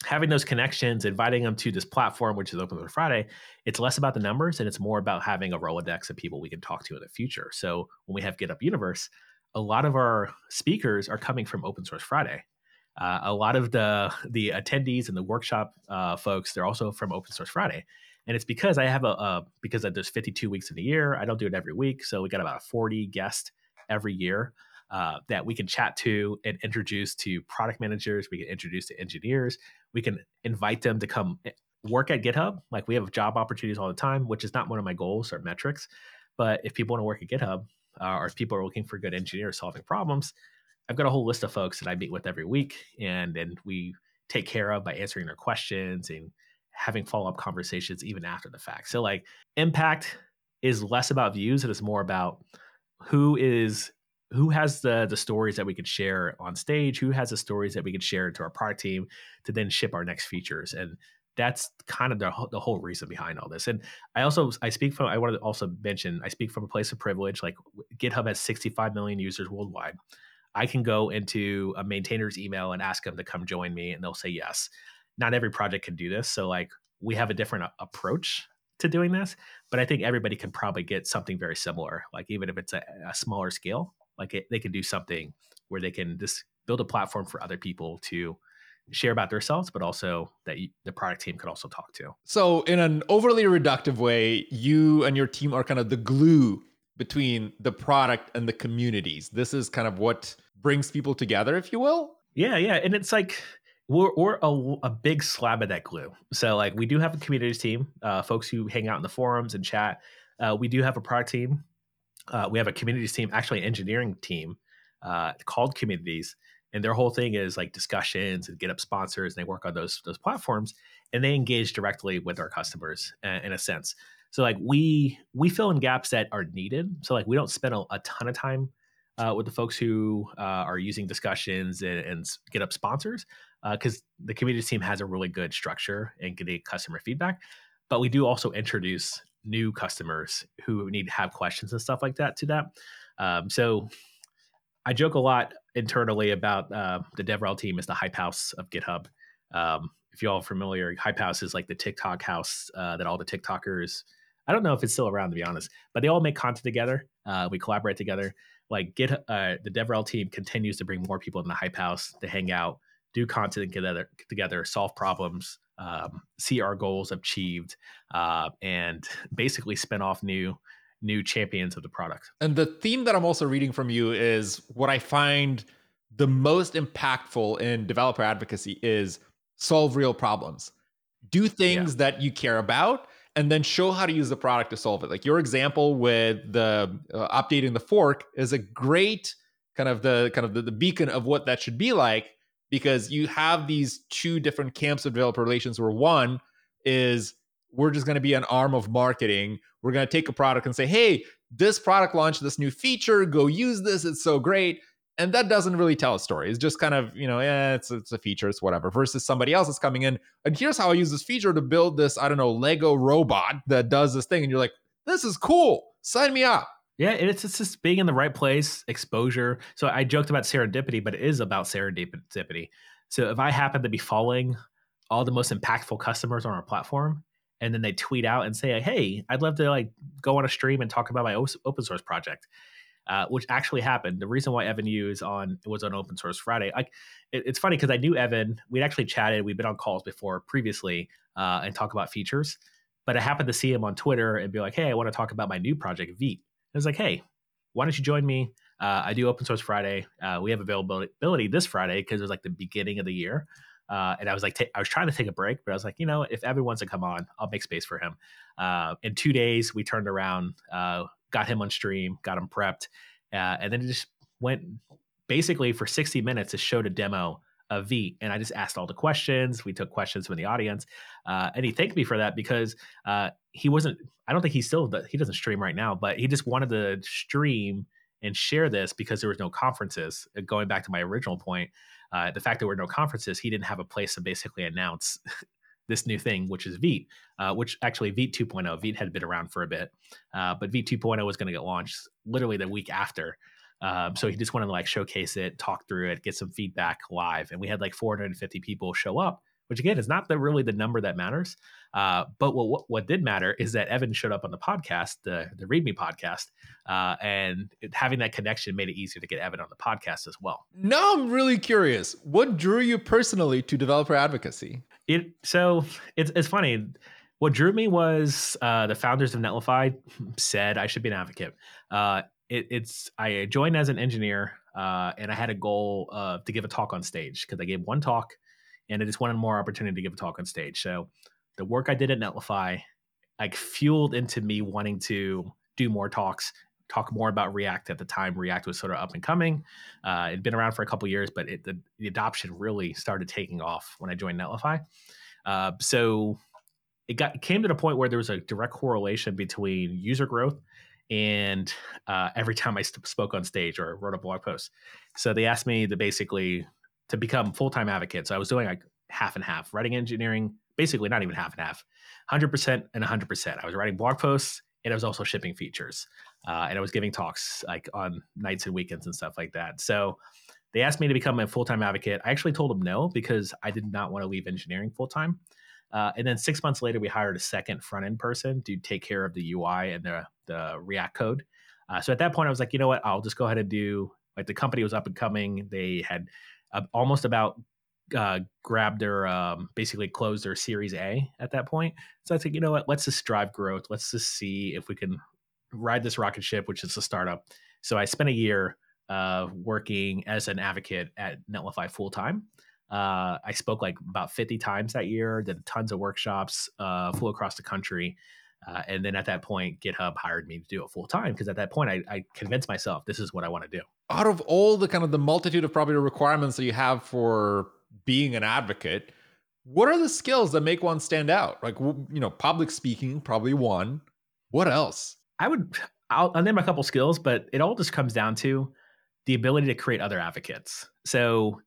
having those connections, inviting them to this platform, which is Open Source Friday, it's less about the numbers and it's more about having a Rolodex of people we can talk to in the future. So when we have GitHub Universe, a lot of our speakers are coming from Open Source Friday. Uh, a lot of the the attendees and the workshop uh, folks, they're also from Open Source Friday, and it's because I have a, a because there's 52 weeks in a year. I don't do it every week, so we got about a 40 guest every year uh, that we can chat to and introduce to product managers. We can introduce to engineers. We can invite them to come eh, work at GitHub. Like we have job opportunities all the time, which is not one of my goals or metrics. But if people want to work at GitHub, uh, or if people are looking for good engineers solving problems, I've got a whole list of folks that I meet with every week, and and we take care of by answering their questions and having follow up conversations even after the fact. So like impact is less about views; it is more about who is who has the the stories that we could share on stage? Who has the stories that we could share to our product team to then ship our next features? And that's kind of the, the whole reason behind all this. And i also i speak from i want to also mention i speak from a place of privilege like github has 65 million users worldwide. I can go into a maintainer's email and ask them to come join me and they'll say yes. Not every project can do this so like we have a different uh, approach to doing this but i think everybody can probably get something very similar like even if it's a, a smaller scale like it, they can do something where they can just build a platform for other people to share about themselves, but also that you, the product team could also talk to. So, in an overly reductive way, you and your team are kind of the glue between the product and the communities. This is kind of what brings people together, if you will. Yeah, yeah, and it's like we're, we're a, a big slab of that glue. So, like, we do have a communities team, uh, folks who hang out in the forums and chat. Uh, we do have a product team uh, we have a communities team, actually an engineering team uh, called Communities, and their whole thing is like discussions and GitHub Sponsors. And they work on those those platforms, and they engage directly with our customers uh, in a sense. So like we we fill in gaps that are needed. So like we don't spend a, a ton of time uh, with the folks who uh, are using discussions and, and up sponsors because uh, the community team has a really good structure and getting customer feedback. But we do also introduce new customers who need to have questions and stuff like that to that. Um, so I joke a lot internally about uh, the DevRel team is the hype house of GitHub. Um, if you all are familiar, hype house is like the TikTok house uh, that all the TikTokers. I don't know if it's still around to be honest, but they all make content together. Uh, we collaborate together. Like Git, uh, the DevRel team continues to bring more people in the hype house to hang out, do content together, together, solve problems, um, see our goals achieved, uh, and basically spin off new new champions of the product. And the theme that I'm also reading from you is what I find the most impactful in developer advocacy is solve real problems. Do things yeah. that you care about and then show how to use the product to solve it. Like your example with the uh, updating the fork is a great kind of the kind of the, the beacon of what that should be like because you have these two different camps of developer relations where one is we're just going to be an arm of marketing. We're going to take a product and say, hey, this product launched this new feature. Go use this. It's so great. And that doesn't really tell a story. It's just kind of, you know, yeah, it's, it's a feature, it's whatever. Versus somebody else is coming in, and here's how I use this feature to build this, I don't know, Lego robot that does this thing. And you're like, this is cool. Sign me up. Yeah, it's, it's just being in the right place, exposure. So I joked about serendipity, but it is about serendipity. So if I happen to be following all the most impactful customers on our platform, and then they tweet out and say, "Hey, I'd love to like go on a stream and talk about my open source project," uh, which actually happened. The reason why Evan You is on was on Open Source Friday. I, it, it's funny because I knew Evan. We'd actually chatted. We'd been on calls before previously uh, and talk about features. But I happened to see him on Twitter and be like, "Hey, I want to talk about my new project, Vite." I was like, "Hey, why don't you join me? Uh, I do Open Source Friday. Uh, we have availability this Friday because it was like the beginning of the year." Uh, and I was like, t- I was trying to take a break, but I was like, you know, if Evan wants to come on, I'll make space for him. Uh, in two days, we turned around, uh, got him on stream, got him prepped, uh, and then it just went basically for 60 minutes. It showed a demo of Vite, and I just asked all the questions. We took questions from the audience, uh, and he thanked me for that because uh, he wasn't. I don't think he still he doesn't stream right now, but he just wanted to stream and share this because there was no conferences. Going back to my original point, uh, the fact that there were no conferences, he didn't have a place to basically announce [laughs] this new thing, which is Vite, uh, which actually Vite 2.0, Vite had been around for a bit, uh, but Vite 2.0 was going to get launched literally the week after. Um, so he just wanted to like showcase it, talk through it, get some feedback live, and we had like 450 people show up, which again is not the really the number that matters. Uh, but what, what, what did matter is that Evan showed up on the podcast, the the README podcast, uh, and it, having that connection made it easier to get Evan on the podcast as well. Now I'm really curious. What drew you personally to developer advocacy? It so it's it's funny. What drew me was uh, the founders of Netlify said I should be an advocate. Uh, it, it's I joined as an engineer, uh, and I had a goal to give a talk on stage because I gave one talk, and I just wanted more opportunity to give a talk on stage. So the work I did at Netlify, like fueled into me wanting to do more talks, talk more about React. At the time, React was sort of up and coming. Uh, it'd been around for a couple years, but it, the, the, adoption really started taking off when I joined Netlify. Uh, so it got it came to the point where there was a direct correlation between user growth and uh, every time I spoke on stage or wrote a blog post. So they asked me to basically to become full time advocate. So I was doing like half and half, writing engineering, basically not even half and half, 100% and 100%. I was writing blog posts and I was also shipping features. Uh, and I was giving talks like on nights and weekends and stuff like that. So they asked me to become a full time advocate. I actually told them no because I did not want to leave engineering full time. Uh, and then six months later, we hired a second front end person to take care of the UI and the, the React code. Uh, so at that point, I was like, you know what? I'll just go ahead and do like the company was up and coming. They had uh, almost about uh, grabbed their um, basically closed their Series A at that point. So I said, you know what? Let's just drive growth. Let's just see if we can ride this rocket ship, which is a startup. So I spent a year uh, working as an advocate at Netlify full time. Uh, I spoke like about 50 times that year, did tons of workshops, uh, flew across the country. Uh, and then at that point, GitHub hired me to do it full time because at that point, I, I, convinced myself this is what I want to do. Out of all the kind of the multitude of probably requirements that you have for being an advocate, what are the skills that make one stand out? Like, you know, public speaking, probably one. What else? I would, I'll, I'll name a couple skills, but it all just comes down to the ability to create other advocates. So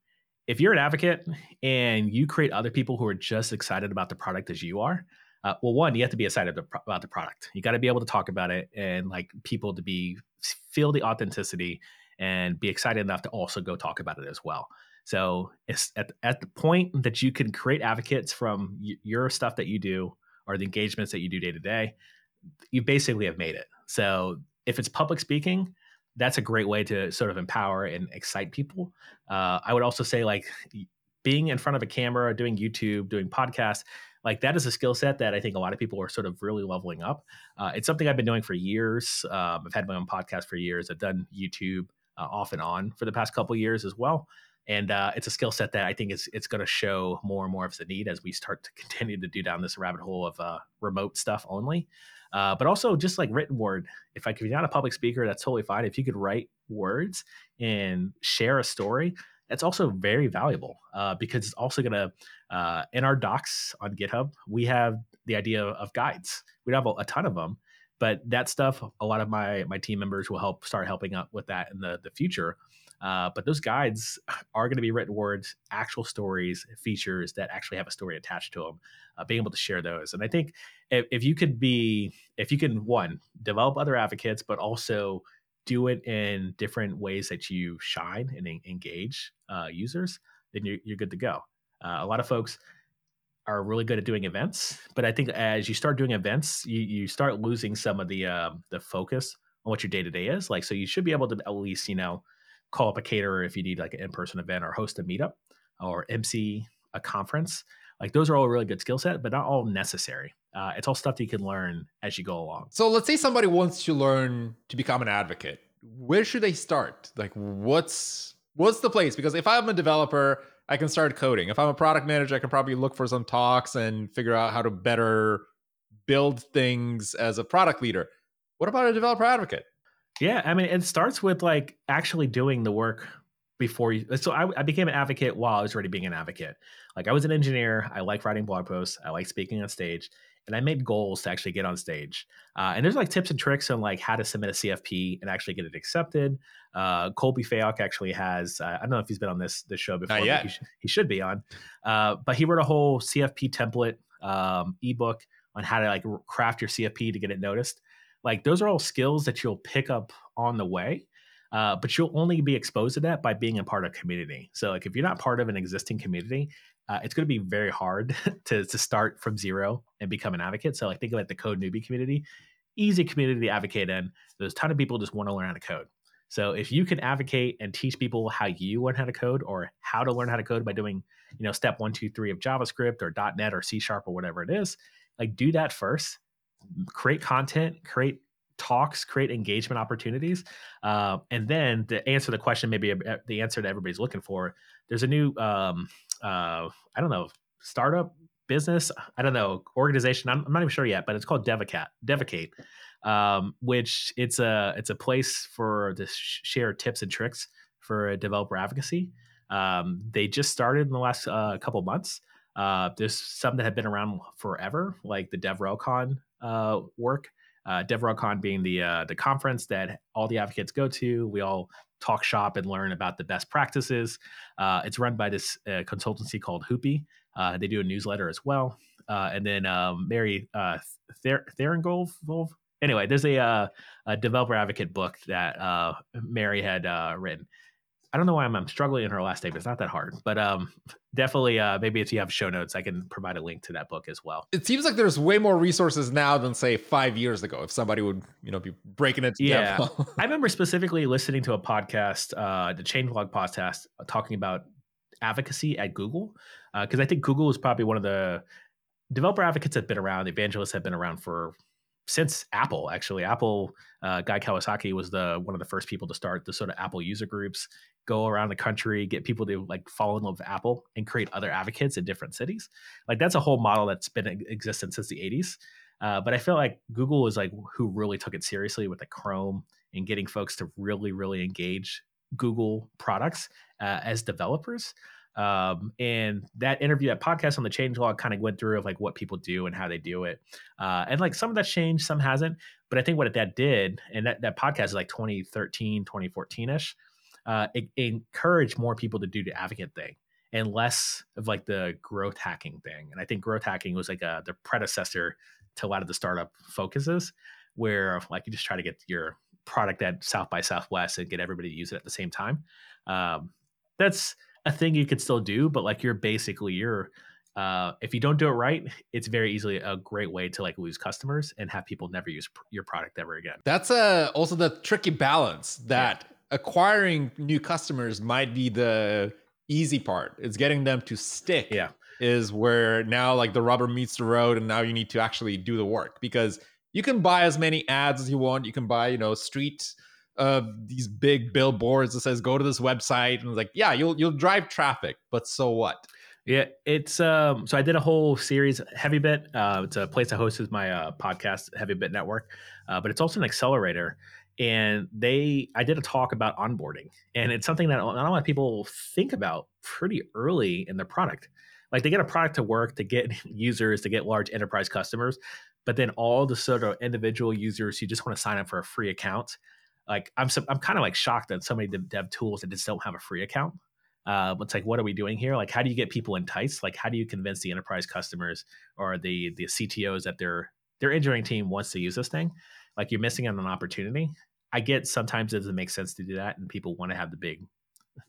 if you're an advocate and you create other people who are just excited about the product as you are, uh, well, one, you have to be excited about the product. You got to be able to talk about it and like people to be feel the authenticity and be excited enough to also go talk about it as well. So it's at, at the point that you can create advocates from y- your stuff that you do or the engagements that you do day to day, you basically have made it. So if it's public speaking, that's a great way to sort of empower and excite people. Uh, I would also say like being in front of a camera, doing YouTube, doing podcasts, like that is a skill set that I think a lot of people are sort of really leveling up. Uh, it's something I've been doing for years. Um, I've had my own podcast for years. I've done YouTube uh, off and on for the past couple years as well. And uh, it's a skill set that I think is it's going to show more and more of the need as we start to [laughs] continue to do down this rabbit hole of uh, remote stuff only. Uh, but also just like written word. If I could be not a public speaker, that's totally fine. If you could write words and share a story, that's also very valuable uh, because it's also going to uh, in our docs on GitHub we have the idea of guides. We have a, a, ton of them, but that stuff a lot of my my team members will help start helping out with that in the the future. Uh, but those guides [sighs] are going to be written words, actual stories, features that actually have a story attached to them. Uh, being able to share those, and I think if, if you could be, if you can one develop other advocates, but also do it in different ways that you shine and engage uh, users, then you're, you're good to go. Uh, a lot of folks are really good at doing events, but I think as you start doing events, you, you start losing some of the uh, the focus on what your day to day is. Like, so you should be able to at least, you know, call up a caterer if you need like an in person event or host a meetup or MC a conference. Like, those are all really good skill set, but not all necessary. Uh, it's all stuff that you can learn as you go along. So let's say somebody wants to learn to become an advocate. Where should they start? Like, what's what's the place? Because if I'm a developer, I can start coding. If I'm a product manager, I can probably look for some talks and figure out how to better build things as a product leader. What about a developer advocate? Yeah, I mean, it starts with like actually doing the work before you. So I, I, became an advocate while I was already being an advocate. Like I was an engineer. I like writing blog posts. I like speaking on stage, and I made goals to actually get on stage. Uh, and there's like tips and tricks on like how to submit a CFP and actually get it accepted. Uh, Colby Fayock actually has. Uh, I don't know if he's been on this this show before. Not yet. He, sh- he, should be on. Uh, but he wrote a whole CFP template um, ebook on how to like craft your CFP to get it noticed. Like those are all skills that you'll pick up on the way. Uh, but you'll only be exposed to that by being a part of community. So, like, if you're not part of an existing community, uh, it's going to be very hard [laughs] to, to start from zero and become an advocate. So, like, think about the code newbie community, easy community to advocate in. There's a ton of people just want to learn how to code. So, if you can advocate and teach people how you learn how to code or how to learn how to code by doing, you know, step one, two, three of JavaScript or .NET or C Sharp or whatever it is, like, do that first. Create content, create talks create engagement opportunities uh, and then to answer the question maybe the answer that everybody's looking for there's a new um, uh, i don't know startup business i don't know organization i'm, I'm not even sure yet but it's called devacate devacate um, which it's a it's a place for to share tips and tricks for developer advocacy. Um, they just started in the last uh, couple months. Uh, there's some that have been around forever like the devrelcon uh, work uh, DevRelCon being the uh, the conference that all the advocates go to. We all talk shop and learn about the best practices. Uh, it's run by this uh, consultancy called Hoopy. Uh, they do a newsletter as well. Uh, and then um, Mary uh, Ther- Anyway, there's a, uh, a developer advocate book that uh, Mary had uh, written. I don't know why I'm, I'm, struggling in her last name. It's not that hard, but um, definitely, uh, maybe if you have show notes, I can provide a link to that book as well. It seems like there's way more resources now than say five years ago. If somebody would, you know, be breaking it. Yeah, I remember specifically listening to a podcast, uh, the Changelog podcast, uh, talking about advocacy at Google, because uh, I think Google is probably one of the developer advocates that have been around. Evangelists have been around for since Apple. Actually, Apple uh, Guy Kawasaki was the one of the first people to start the sort of Apple user groups go around the country, get people to like fall in love with Apple and create other advocates in different cities. Like that's a whole model that's been in existence since the 80s. Uh, but I feel like Google was like who really took it seriously with the Chrome and getting folks to really, really engage Google products uh, as developers. Um, and that interview, that podcast on the change log kind of went through of like what people do and how they do it. Uh, and like some of that's changed, some hasn't. But I think what that did, and that, that podcast is like 2013, 2014 ish uh, it more people to do the advocate thing and less of like the growth hacking thing. And I think growth hacking was like a, the predecessor to a lot of the startup focuses, where like you just try to get your product at South by Southwest and get everybody to use it at the same time. Um, that's a thing you could still do, but like you're basically you're uh, if you don't do it right, it's very easily a great way to like lose customers and have people never use pr- your product ever again. That's uh, also the tricky balance that acquiring new customers might be the easy part. It's getting them to stick. Yeah. Is where now like the rubber meets the road and now you need to actually do the work because you can buy as many ads as you want. You can buy, you know, street uh these big billboards that says go to this website and it's like, yeah, you'll you'll drive traffic, but so what? Yeah, it's um so I did a whole series Heavybit. Uh it's a place that hosts my uh podcast, Heavybit Network. Uh, but it's also an accelerator and they i did a talk about onboarding and it's something that not a lot of people think about pretty early in the product. Like they get a product to work to get [laughs] users to get large enterprise customers but then all the sort of individual users who just want to sign up for a free account like i'm i'm kind of like shocked that so many dev tools that just don't have a free account. Uh, it's like what are we doing here? Like how do you get people enticed? Like how do you convince the enterprise customers or the the ctos that their their engineering team wants to use this thing like you're missing on an opportunity. I get sometimes it doesn't make sense to do that, and people want to have the big,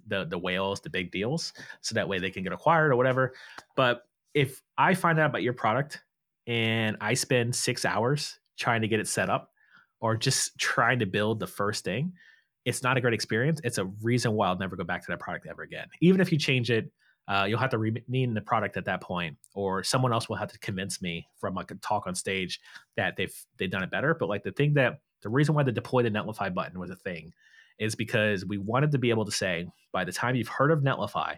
the the whales, the big deals, so that way they can get acquired or whatever. But if I find out about your product and I spend six hours trying to get it set up, or just trying to build the first thing, it's not a great experience. It's a reason why I'll never go back to that product ever again. Even if you change it, uh, you'll have to rename the product at that point, or someone else will have to convince me from like a talk on stage that they've they've done it better. But like the thing that the reason why the deploy the Netlify button was a thing is because we wanted to be able to say by the time you've heard of Netlify,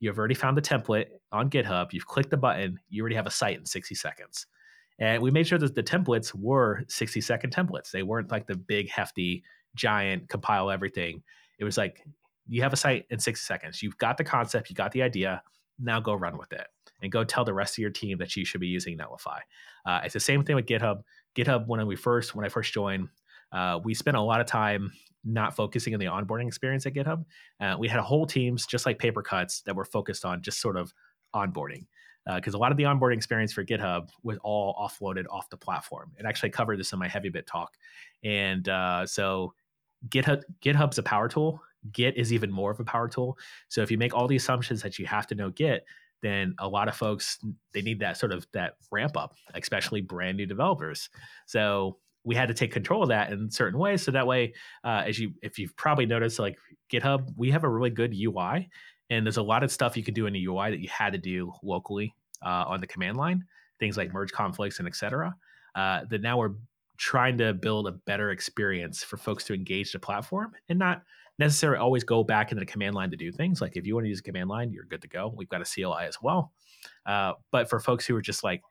you've already found the template on GitHub, you've clicked the button, you already have a site in 60 seconds. And we made sure that the templates were 60 second templates. They weren't like the big, hefty, giant compile everything. It was like you have a site in 60 seconds. You've got the concept, you got the idea. Now go run with it and go tell the rest of your team that you should be using Netlify. Uh, it's the same thing with GitHub. GitHub, when we first when I first joined, uh, we spent a lot of time not focusing on the onboarding experience at GitHub. Uh, we had a whole teams, just like Papercuts, that were focused on just sort of onboarding because uh, a lot of the onboarding experience for GitHub was all offloaded off the platform. And actually, I covered this in my Heavybit talk. And uh, so, GitHub GitHub's a power tool. Git is even more of a power tool. So if you make all the assumptions that you have to know Git, then a lot of folks they need that sort of that ramp up, especially brand new developers. So we had to take control of that in certain ways. So that way, uh, as you if you've probably noticed, like GitHub, we have a really good UI, and there's a lot of stuff you can do in the UI that you had to do locally uh, on the command line, things like merge conflicts and etc. Uh, that now we're trying to build a better experience for folks to engage the platform and not necessarily always go back into the command line to do things. Like if you want to use a command line, you're good to go. We've got a CLI as well. Uh, but for folks who are just like,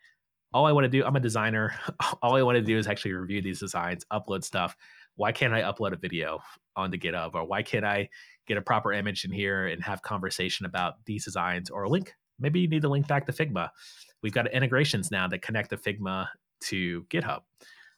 all I want to do, I'm a designer. [laughs] All I want to do is actually review these designs, upload stuff. Why can't I upload a video onto GitHub? Or why can't I get a proper image in here and have conversation about these designs or a link? Maybe you need to link back to Figma. We've got integrations now that connect the Figma to GitHub.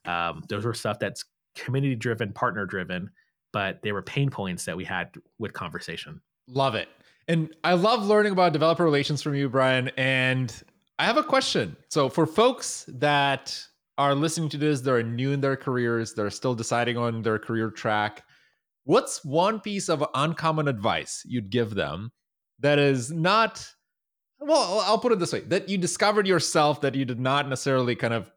Um, those are stuff that's community driven, partner driven, but they were pain points that we had with conversation. Love it. And I love learning about developer relations from you, Brian. And I have a question. So, for folks that are listening to this, they're new in their careers, they're still deciding on their career track. What's one piece of uncommon advice you'd give them that is not, well, I'll put it this way that you discovered yourself that you did not necessarily kind of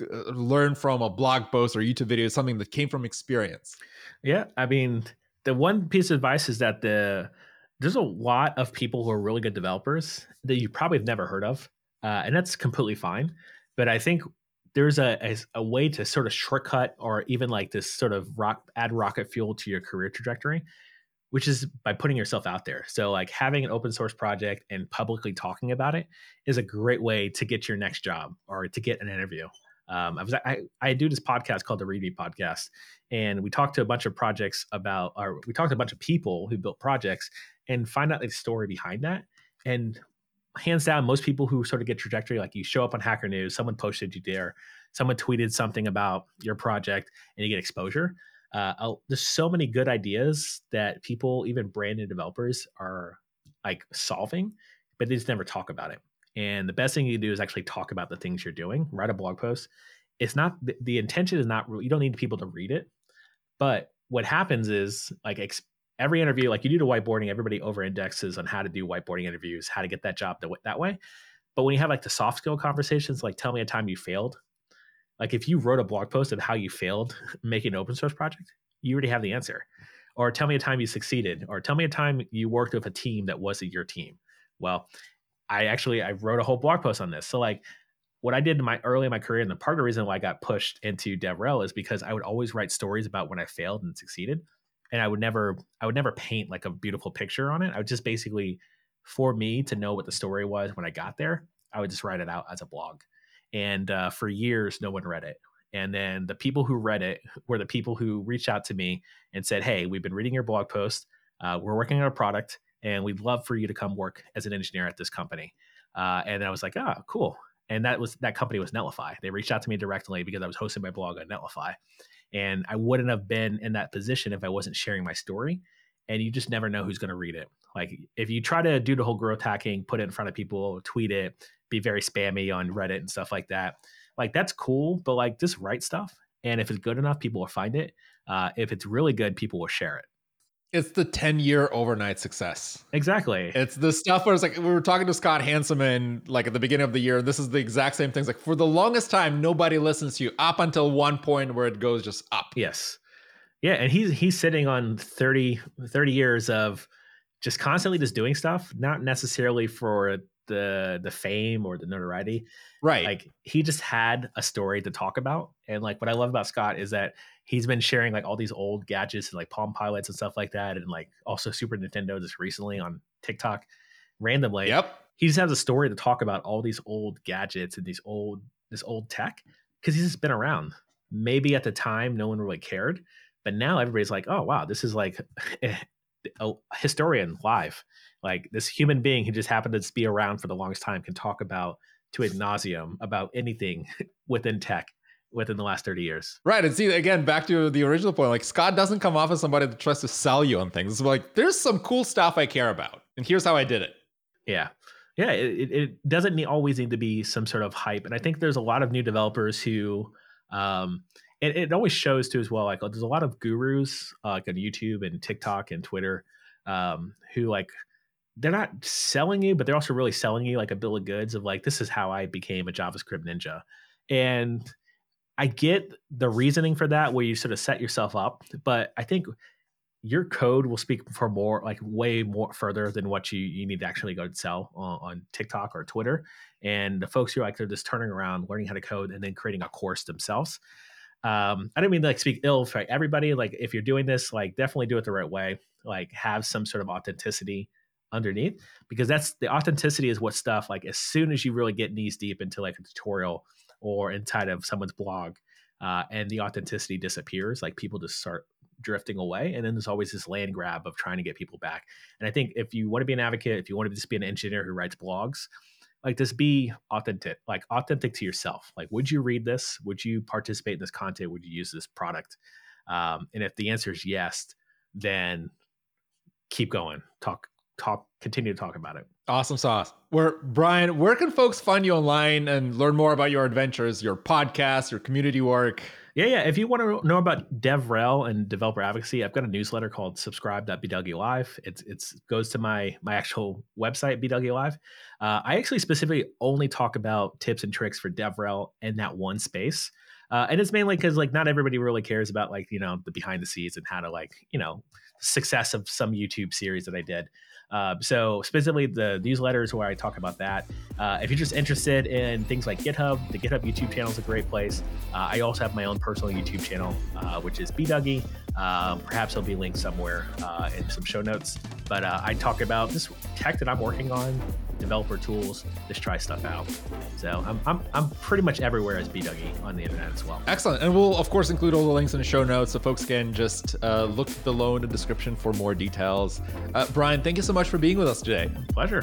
learn from a blog post or YouTube video, something that came from experience? Yeah, I mean, the one piece of advice is that the there's a lot of people who are really good developers that you probably have never heard of, uh, and that's completely fine. But I think there's a, a, a way to sort of shortcut or even like this sort of rock add rocket fuel to your career trajectory which is by putting yourself out there. So, like having an open source project and publicly talking about it is a great way to get your next job or to get an interview. Um, I was I, I do this podcast called the Readme Podcast, and we talked to a bunch of projects about, or we talked to a bunch of people who built projects and find out the story behind that. And hands down, most people who sort of get trajectory, like you show up on Hacker News, someone posted you there, someone tweeted something about your project, and you get exposure. Uh, there's so many good ideas that people, even brand new developers, are like solving, but they just never talk about it. And the best thing you can do is actually talk about the things you're doing, write a blog post. It's not the, the intention is not you don't need people to read it, but what happens is like ex, every interview, like you do the whiteboarding, everybody over indexes on how to do whiteboarding interviews, how to get that job that way. But when you have like the soft skill conversations, like tell me a time you failed, like if you wrote a blog post of how you failed [laughs] making an open source project, you already have the answer. Or tell me a time you succeeded, or tell me a time you worked with a team that wasn't your team. Well, I actually I wrote a whole blog post on this. So like what I did in my early in my career, and the part of the reason why I got pushed into DevRel is because I would always write stories about when I failed and succeeded. And I would never I would never paint like a beautiful picture on it. I would just basically for me to know what the story was when I got there, I would just write it out as a blog. And uh, for years, no one read it. And then the people who read it were the people who reached out to me and said, "Hey, we've been reading your blog post. Uh, we're working on a product and we'd love for you to come work as an engineer at this company. Uh, and I was like, oh, cool. And that was that company was Netlify. They reached out to me directly because I was hosting my blog on Netlify, and I wouldn't have been in that position if I wasn't sharing my story. And you just never know who's going to read it. Like if you try to do the whole growth hacking, put it in front of people, tweet it, be very spammy on Reddit and stuff like that. Like that's cool, but like just write stuff. And if it's good enough, people will find it. Uh, if it's really good, people will share it. It's the 10 year overnight success. Exactly. It's the stuff where it's like we were talking to Scott Hanselman like at the beginning of the year. This is the exact same things. Like for the longest time, nobody listens to you up until one point where it goes just up. Yes. Yeah. And he's he's sitting on 30, 30 years of just constantly just doing stuff, not necessarily for the the fame or the notoriety. Right. Like he just had a story to talk about. And like what I love about Scott is that he's been sharing like all these old gadgets and like Palm Pilots and stuff like that, and like also Super Nintendo just recently on TikTok randomly. Yep. He just has a story to talk about all these old gadgets and these old this old tech because he's just been around. Maybe at the time no one really cared, but now everybody's like, oh wow, this is like [laughs] a historian live. Like this human being who just happened to be around for the longest time can talk about to ad nauseum about anything [laughs] within tech within the last 30 years. Right. And see, again, back to the original point, like Scott doesn't come off as somebody that tries to sell you on things. It's like, there's some cool stuff I care about. And here's how I did it. Yeah. Yeah. It, it doesn't need, always need to be some sort of hype. And I think there's a lot of new developers who, um, it, it always shows too as well. Like there's a lot of gurus uh, like on YouTube and TikTok and Twitter um, who like, they're not selling you, but they're also really selling you like a bill of goods of like, this is how I became a JavaScript ninja. And I get the reasoning for that, where you sort of set yourself up, but I think your code will speak for more, like way more further than what you you need to actually go sell on, on TikTok or Twitter. And the folks who are like they're just turning around, learning how to code, and then creating a course themselves. Um, I don't mean to like speak ill for everybody. Like if you're doing this, like definitely do it the right way. Like have some sort of authenticity underneath because that's the authenticity is what stuff like as soon as you really get knees deep into like a tutorial or inside of someone's blog uh, and the authenticity disappears like people just start drifting away and then there's always this land grab of trying to get people back. And i think if you want to be an advocate if you want to just be an engineer who writes blogs like just be authentic like authentic to yourself. Like would you read this? Would you participate in this content? Would you use this product? Um, and if the answer is yes then keep going. Talk talk continue to talk about it awesome sauce. Where brian where can folks find you online and learn more about your adventures your podcast your community work? Yeah yeah. If you want to know about devrel and developer advocacy i've got a newsletter called subscribe.bw live it's it's goes to my my actual website bw live uh, i actually specifically only talk about tips and tricks for devrel in that one space. Uh, and it's mainly because like not everybody really cares about like you know the behind the scenes and how to like you know success of some youtube series that i did uh, so specifically the newsletters where I talk about that. Uh, if you're just interested in things like GitHub, the GitHub YouTube channel is a great place. Uh, I also have my own personal YouTube channel, uh, which is bdougie. Um, perhaps it'll be linked somewhere uh, in some show notes. But uh, I talk about this tech that I'm working on, developer tools, just try stuff out. So I'm, I'm, I'm pretty much everywhere as bdougie on the internet as well. Excellent. And we'll, of course, include all the links in the show notes so folks can just uh, look below in the description for more details. Uh, Brian, thank you so much for being with us today. Pleasure.